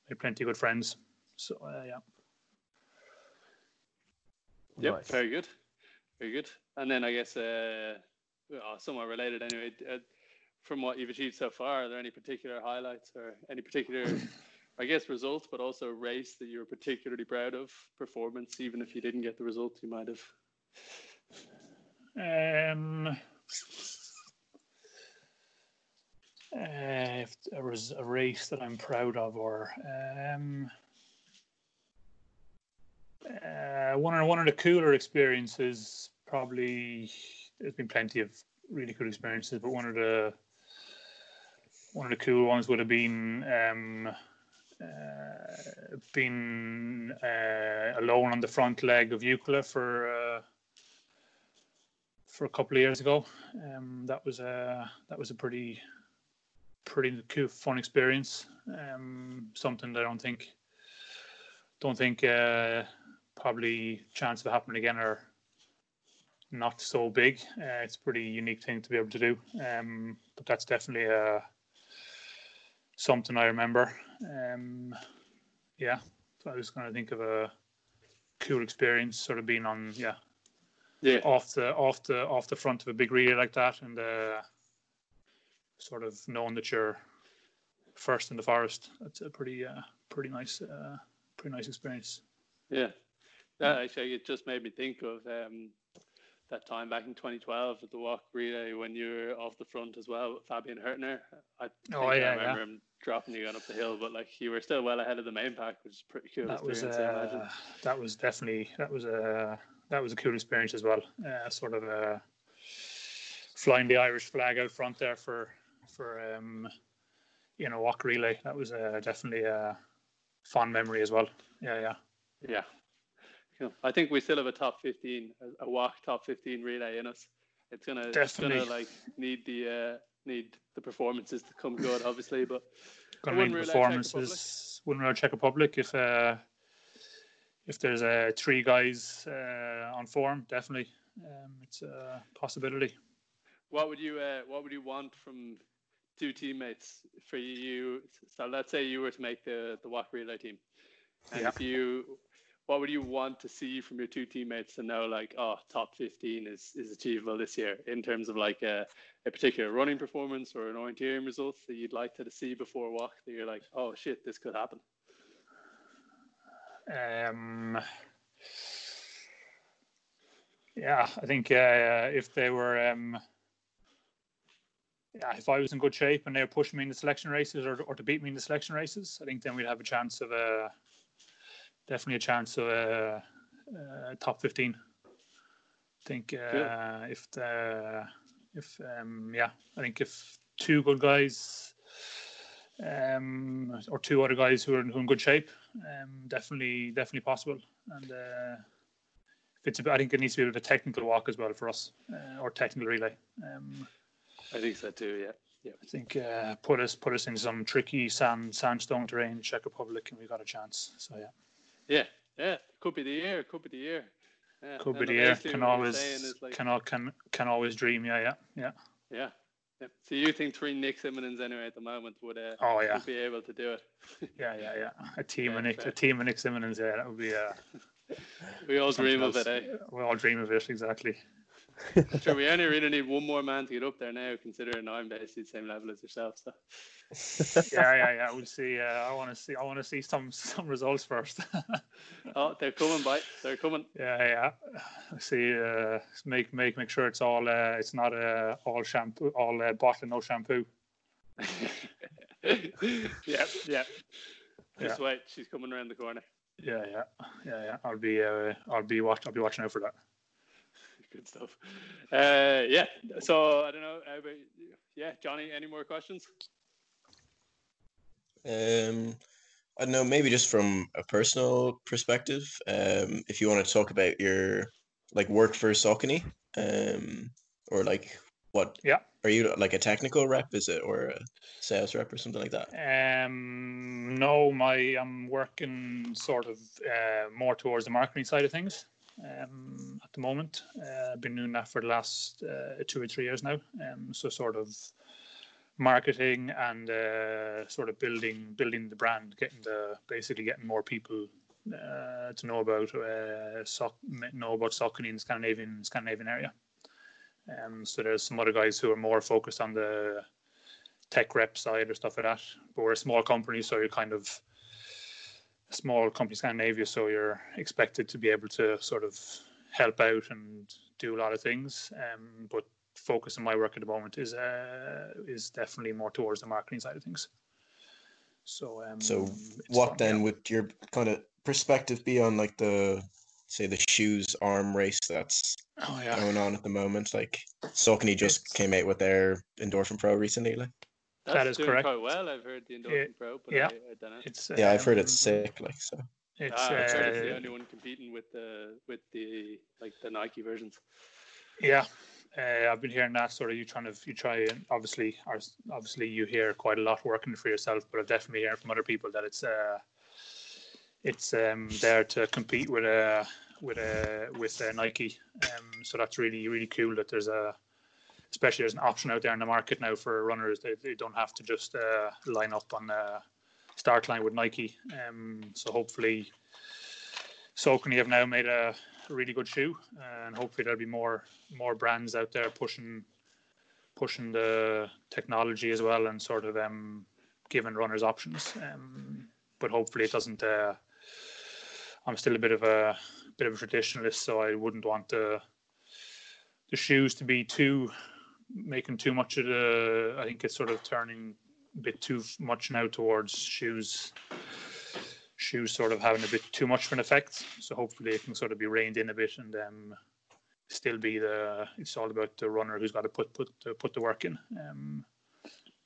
made plenty good friends. So uh, yeah. Yep, Nice. very good, very good. And then I guess uh, well, somewhat related anyway. Uh, from what you've achieved so far, are there any particular highlights or any particular, I guess, results, but also race that you're particularly proud of, performance, even if you didn't get the result you might have? Um, uh, if there was a race that I'm proud of, or um, uh, one of one of the cooler experiences, probably there's been plenty of really cool experiences, but one of the one of the cool ones would have been um, uh, been uh, alone on the front leg of Jukola for. For a couple of years ago. Um, that was a that was a pretty pretty cool, fun experience. Um, something that I don't think don't think uh, probably chance of happening again are not so big. Uh, it's a pretty unique thing to be able to do. Um, but that's definitely uh, something I remember. Um, yeah, so I was going to think of a cool experience, sort of being on yeah Yeah, off the off the off the front of a big relay like that, and uh, sort of knowing that you're first in the forest. That's a pretty uh, pretty nice uh, pretty nice experience. yeah. That actually it just made me think of um, that time back in 2012 at the WOC relay when you were off the front as well, with Fabian Hertner. I Oh, yeah, I remember yeah. him dropping you going up the hill, but like you were still well ahead of the main pack, which is pretty cool. That was experience, I imagine. uh, that was definitely that was a that was a cool experience as well. Uh, sort of uh, flying the Irish flag out front there for for um, you know WOC relay. That was uh, definitely a fond memory as well. Yeah, yeah. Yeah. Cool. I think we still have a top 15, a, a WOC top 15 relay in us. It's gonna, it's gonna like need the uh, need the performances to come good, obviously. But Going to wouldn't need rule out Czech performances. Wouldn't really Czech Republic if uh, if there's uh, three guys uh, on form. Definitely, um, it's a possibility. what would you uh, what would you want from two teammates for you? So let's say you were to make the the WOC relay team, and Yeah. if you what would you want to see from your two teammates to know like oh top 15 is is achievable this year in terms of like a, a particular running performance or an orienteering result that you'd like to see before WOC that you're like oh shit this could happen Um, yeah, I think uh, if they were, um, yeah, if I was in good shape and they were pushing me in the selection races or, or to beat me in the selection races, I think then we'd have a chance of a definitely a chance of a, a top fifteen. I think uh, if the if um, yeah, I think if two good guys um, or two other guys who are, who are in good shape, um, definitely definitely possible. And uh, if it's a, I think it needs to be a bit of a technical WOC as well for us uh, or technical relay. Um, I think so too. Yeah. Yeah. I think uh, put us put us in some tricky sand sandstone terrain, Czech Republic, and we got a chance. So yeah. Yeah, yeah. Could be the year. Could be the year. Yeah. Could be the year. Can always like- can can can always dream. Yeah, yeah, yeah. Yeah. Yeah. So you think three Nick Simonins anyway at the moment would uh, Oh yeah, would be able to do it? yeah, yeah, yeah. A team Fair, of Nick, fair. a team of Nick Simonins. Yeah, that would be. Uh, We all dream of it, eh? We all dream of it exactly. Sure, we only really need one more man to get up there now, considering I'm basically the same level as yourself. So Yeah, yeah, yeah. We'll see. Uh, I want to see. I want to see some some results first. oh, they're coming, by. They're coming. yeah, yeah. See, uh, make make make sure it's all. Uh, it's not uh, all shampoo, all uh, bottle, no shampoo. yeah, yeah. Just Yeah. wait, she's coming around the corner. Yeah, yeah, yeah, yeah. I'll be. Uh, I'll be watch. I'll be watching out for that. Good stuff. Uh, yeah. So I don't know. How about, yeah, Johnny. Any more questions? Um, I don't know, maybe just from a personal perspective, um, if you want to talk about your like work for Saucony, um, or like what? Yeah. Are you like a technical rep? Is it or a sales rep or something like that? Um, no, my I'm working sort of uh, more towards the marketing side of things um, at the moment. Uh, been doing that for the last uh, two or three years now. Um, so sort of marketing and uh, sort of building building the brand, getting the basically getting more people uh, to know about uh, soc- know about Saucony in Scandinavian Scandinavian area. Um, so there's some other guys who are more focused on the tech rep side or stuff like that. But we're a small company, so you're kind of small company Scandinavia, so you're expected to be able to sort of help out and do a lot of things. Um, but focus on my work at the moment is uh, is definitely more towards the marketing side of things. So um, So what fun, then yeah. would your kind of perspective be on like the say the shoes arm race that's Oh yeah. going on at the moment? Like Saucony just It's- came out with their Endorphin Pro recently. Like That's That is doing correct. quite well. I've heard the Endorphin Pro, but yeah. I, I don't know. It's yeah, I've heard um, it's sick. Like so. It's Ah, I've it's the uh, only one competing with the with the like the Nike versions. Yeah, uh, I've been hearing that sort of you trying to you try and obviously or obviously you hear quite a lot working for yourself, but I've definitely heard from other people that it's uh it's um there to compete with uh with uh with uh, Nike. Um, so that's really really cool that there's a especially there's an option out there in the market now for runners. They, they don't have to just uh, line up on the start line with Nike. Um, so hopefully, Saucony have now made a really good shoe, and hopefully there'll be more more brands out there pushing pushing the technology as well and sort of um, giving runners options. Um, but hopefully it doesn't. Uh, I'm still a bit of a bit of a traditionalist, so I wouldn't want the the shoes to be too making too much of the. I think it's sort of turning a bit too much now towards shoes shoes sort of having a bit too much of an effect. So hopefully it can sort of be reined in a bit and um, still be the. It's all about the runner who's got to put put the, put the work in. Um,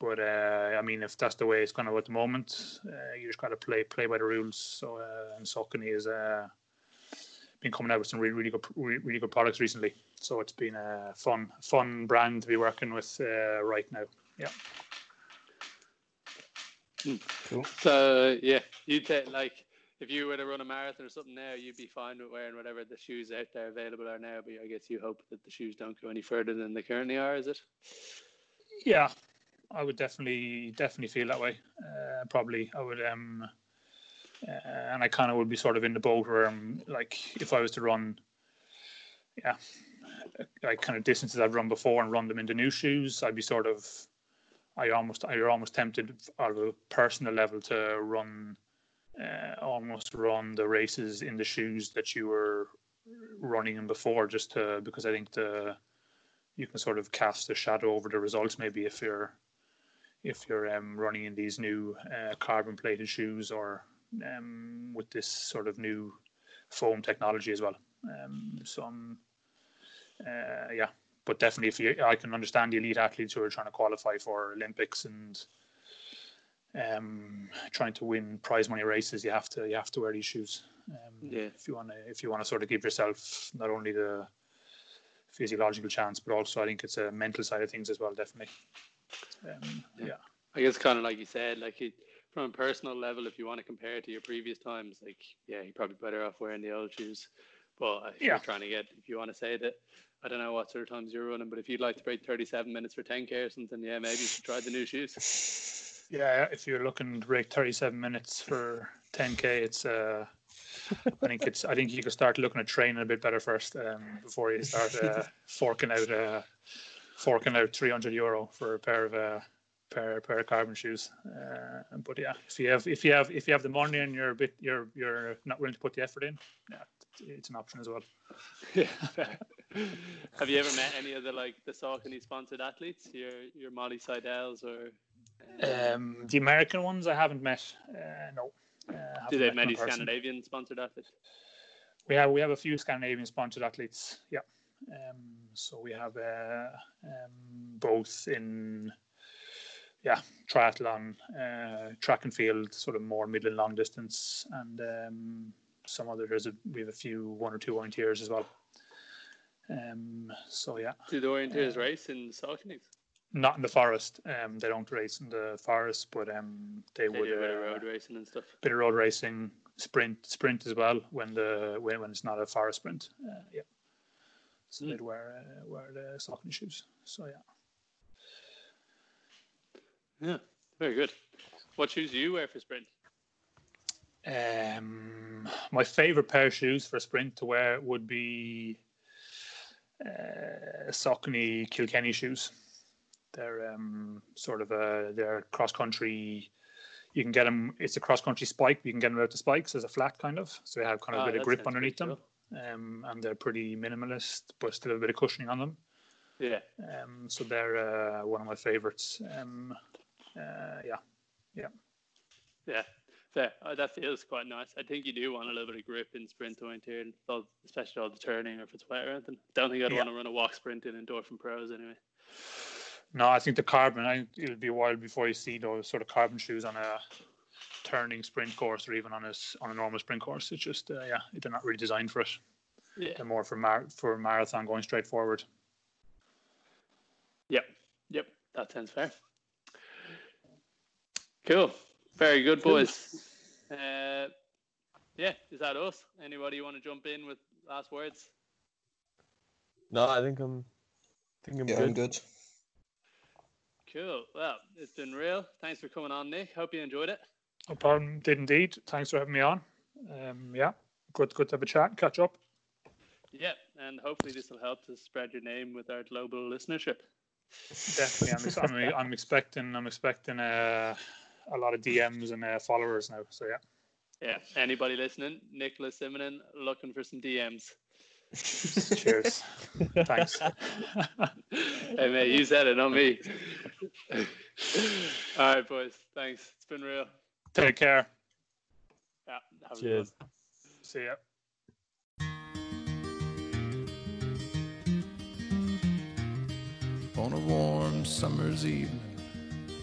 but uh, I mean, if that's the way it's kind of at the moment, uh, you just got to play play by the rules. So uh, and Saucony has uh, been coming out with some really really good really good products recently. So it's been a fun fun brand to be working with uh, right now. Yeah. Cool. So yeah, you'd take like if you were to run a marathon or something now, you'd be fine with wearing whatever the shoes out there available are now. But I guess you hope that the shoes don't go any further than they currently are. Is it? Yeah, I would definitely definitely feel that way. Uh, probably I would um, uh, and I kind of would be sort of in the boat where I'm like if I was to run, yeah, like kind of distances I've run before and run them into new shoes, I'd be sort of, I almost I'm almost tempted of a personal level to run uh, almost run the races in the shoes that you were running in before, just to because I think the you can sort of cast a shadow over the results maybe if you're if you're um, running in these new uh, carbon plated shoes or um, with this sort of new foam technology as well. Um, some, uh, yeah, but definitely if you, I can understand the elite athletes who are trying to qualify for Olympics and um, trying to win prize money races, you have to you have to wear these shoes. Um, Yeah. If you want to if you want to sort of give yourself not only the physiological chance, but also I think it's a mental side of things as well. Definitely. Um, yeah. I guess kind of like you said, like it, from a personal level, if you want to compare it to your previous times, like yeah, you're probably better off wearing the old shoes. But if Yeah. you're trying to get, if you want to say that, I don't know what sort of times you're running, but if you'd like to break 37 minutes for 10k or something, yeah, maybe you should try the new shoes. Yeah, if you're looking to break 37 minutes for 10k, it's uh, I think it's I think you could start looking at training a bit better first um, before you start uh, forking out uh, forking out 300 euro for a pair of uh, pair pair of carbon shoes. Uh, but yeah, if you have if you have if you have the money and you're a bit you're you're not willing to put the effort in, yeah, it's an option as well. yeah. Have you ever met any of the like the Saucony sponsored athletes? Your your Molly Seidels or? uh, Um, the American ones I haven't met. Uh, no. Uh, do they have many. Scandinavian sponsored athletes? We have we have a few Scandinavian sponsored athletes. Yeah. Um, so we have uh, um, both in yeah triathlon, uh, track and field, sort of more middle and long distance, and um, some other. There's a we have a few one or two orienteers as well. Um, so yeah, Do the orienteers race in Saucony's? not in the forest. Um, they don't race in the forest, but um, they, They would do a bit of uh, road racing and stuff. bit of road racing, sprint, sprint as well when the when, when it's not a forest sprint. Uh, yeah. So Mm. they'd wear uh, wear the Saucony shoes. So yeah. Yeah, very good. What shoes do you wear for sprint? Um, my favorite pair of shoes for sprint to wear would be uh, Saucony Kilkenny shoes. They're um, sort of a they're cross country. You can get them. It's a cross country spike. You can get them out the spikes as a flat kind of. So they have kind of Ah, a bit of grip underneath them, um, and they're pretty minimalist, but still a bit of cushioning on them. Yeah, Um, so they're uh, one of my favorites. Um, uh, yeah, yeah, fair. Oh, that feels quite nice. I think you do want a little bit of grip in sprint orienteer, all- especially all the turning or if it's wet or anything. Don't think I'd Yeah. want to run a WOC sprint in Endorphin Pros anyway. No, I think the carbon. I, it'll be a while before you see those sort of carbon shoes on a turning sprint course or even on a on a normal sprint course. It's just uh, yeah, they're not really designed for it. Yeah, They're more for mar- for marathon going straight forward. yep, yep. That sounds fair. Cool. Very good, boys. Uh, yeah, is that us? Anybody you want to jump in with last words? No, I think I'm. I think I'm Yeah, good. I'm good. Cool. Well, it's been real. Thanks for coming on, Nick. Hope you enjoyed it. No problem. Did indeed. Thanks for having me on. Um, yeah, good good to have a chat, and catch up. Yeah, and hopefully this will help to spread your name with our global listenership. Definitely, I'm, I'm, I'm expecting I'm expecting uh, a lot of DMs and uh, followers now. So yeah, Yeah, anybody listening, Nicholas Simonin, looking for some DMs. cheers. Thanks. hey, mate, you said it, not me. All right, boys. Thanks. It's been real. Take care. Yeah, have Cheers. one. See ya. on a warm summer's evening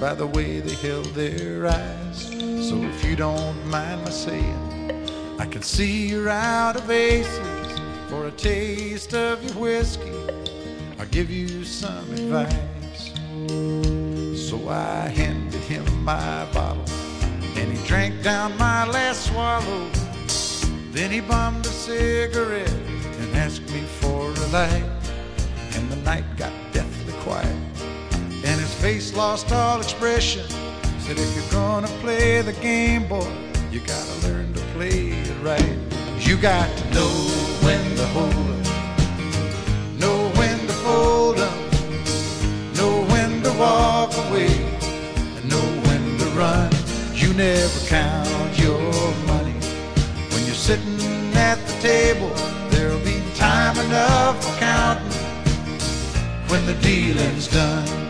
by the way they held their eyes. So if you don't mind my saying, I can see you're out of aces for a taste of your whiskey. I'll give you some advice. So I handed him my bottle and he drank down my last swallow. Then he bummed a cigarette and asked me for a light. And the night got face lost all expression. Said, if you're gonna play the game, boy, you gotta learn to play it right. You got to know when to hold 'em, know when to fold 'em, know when to walk away, and know when to run. You never count your money when you're sitting at the table. There'll be time enough for counting when the dealing's done.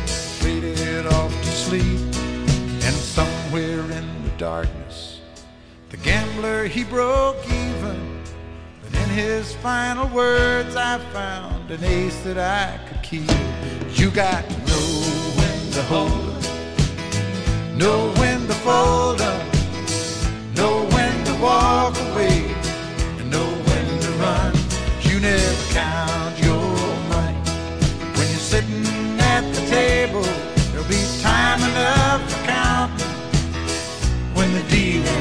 off to sleep. And somewhere in the darkness, the gambler he broke even. But in his final words, I found an ace that I could keep. You got to know when to hold 'em, know when to fold 'em, know when to walk away, and know when to run. You never count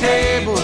table.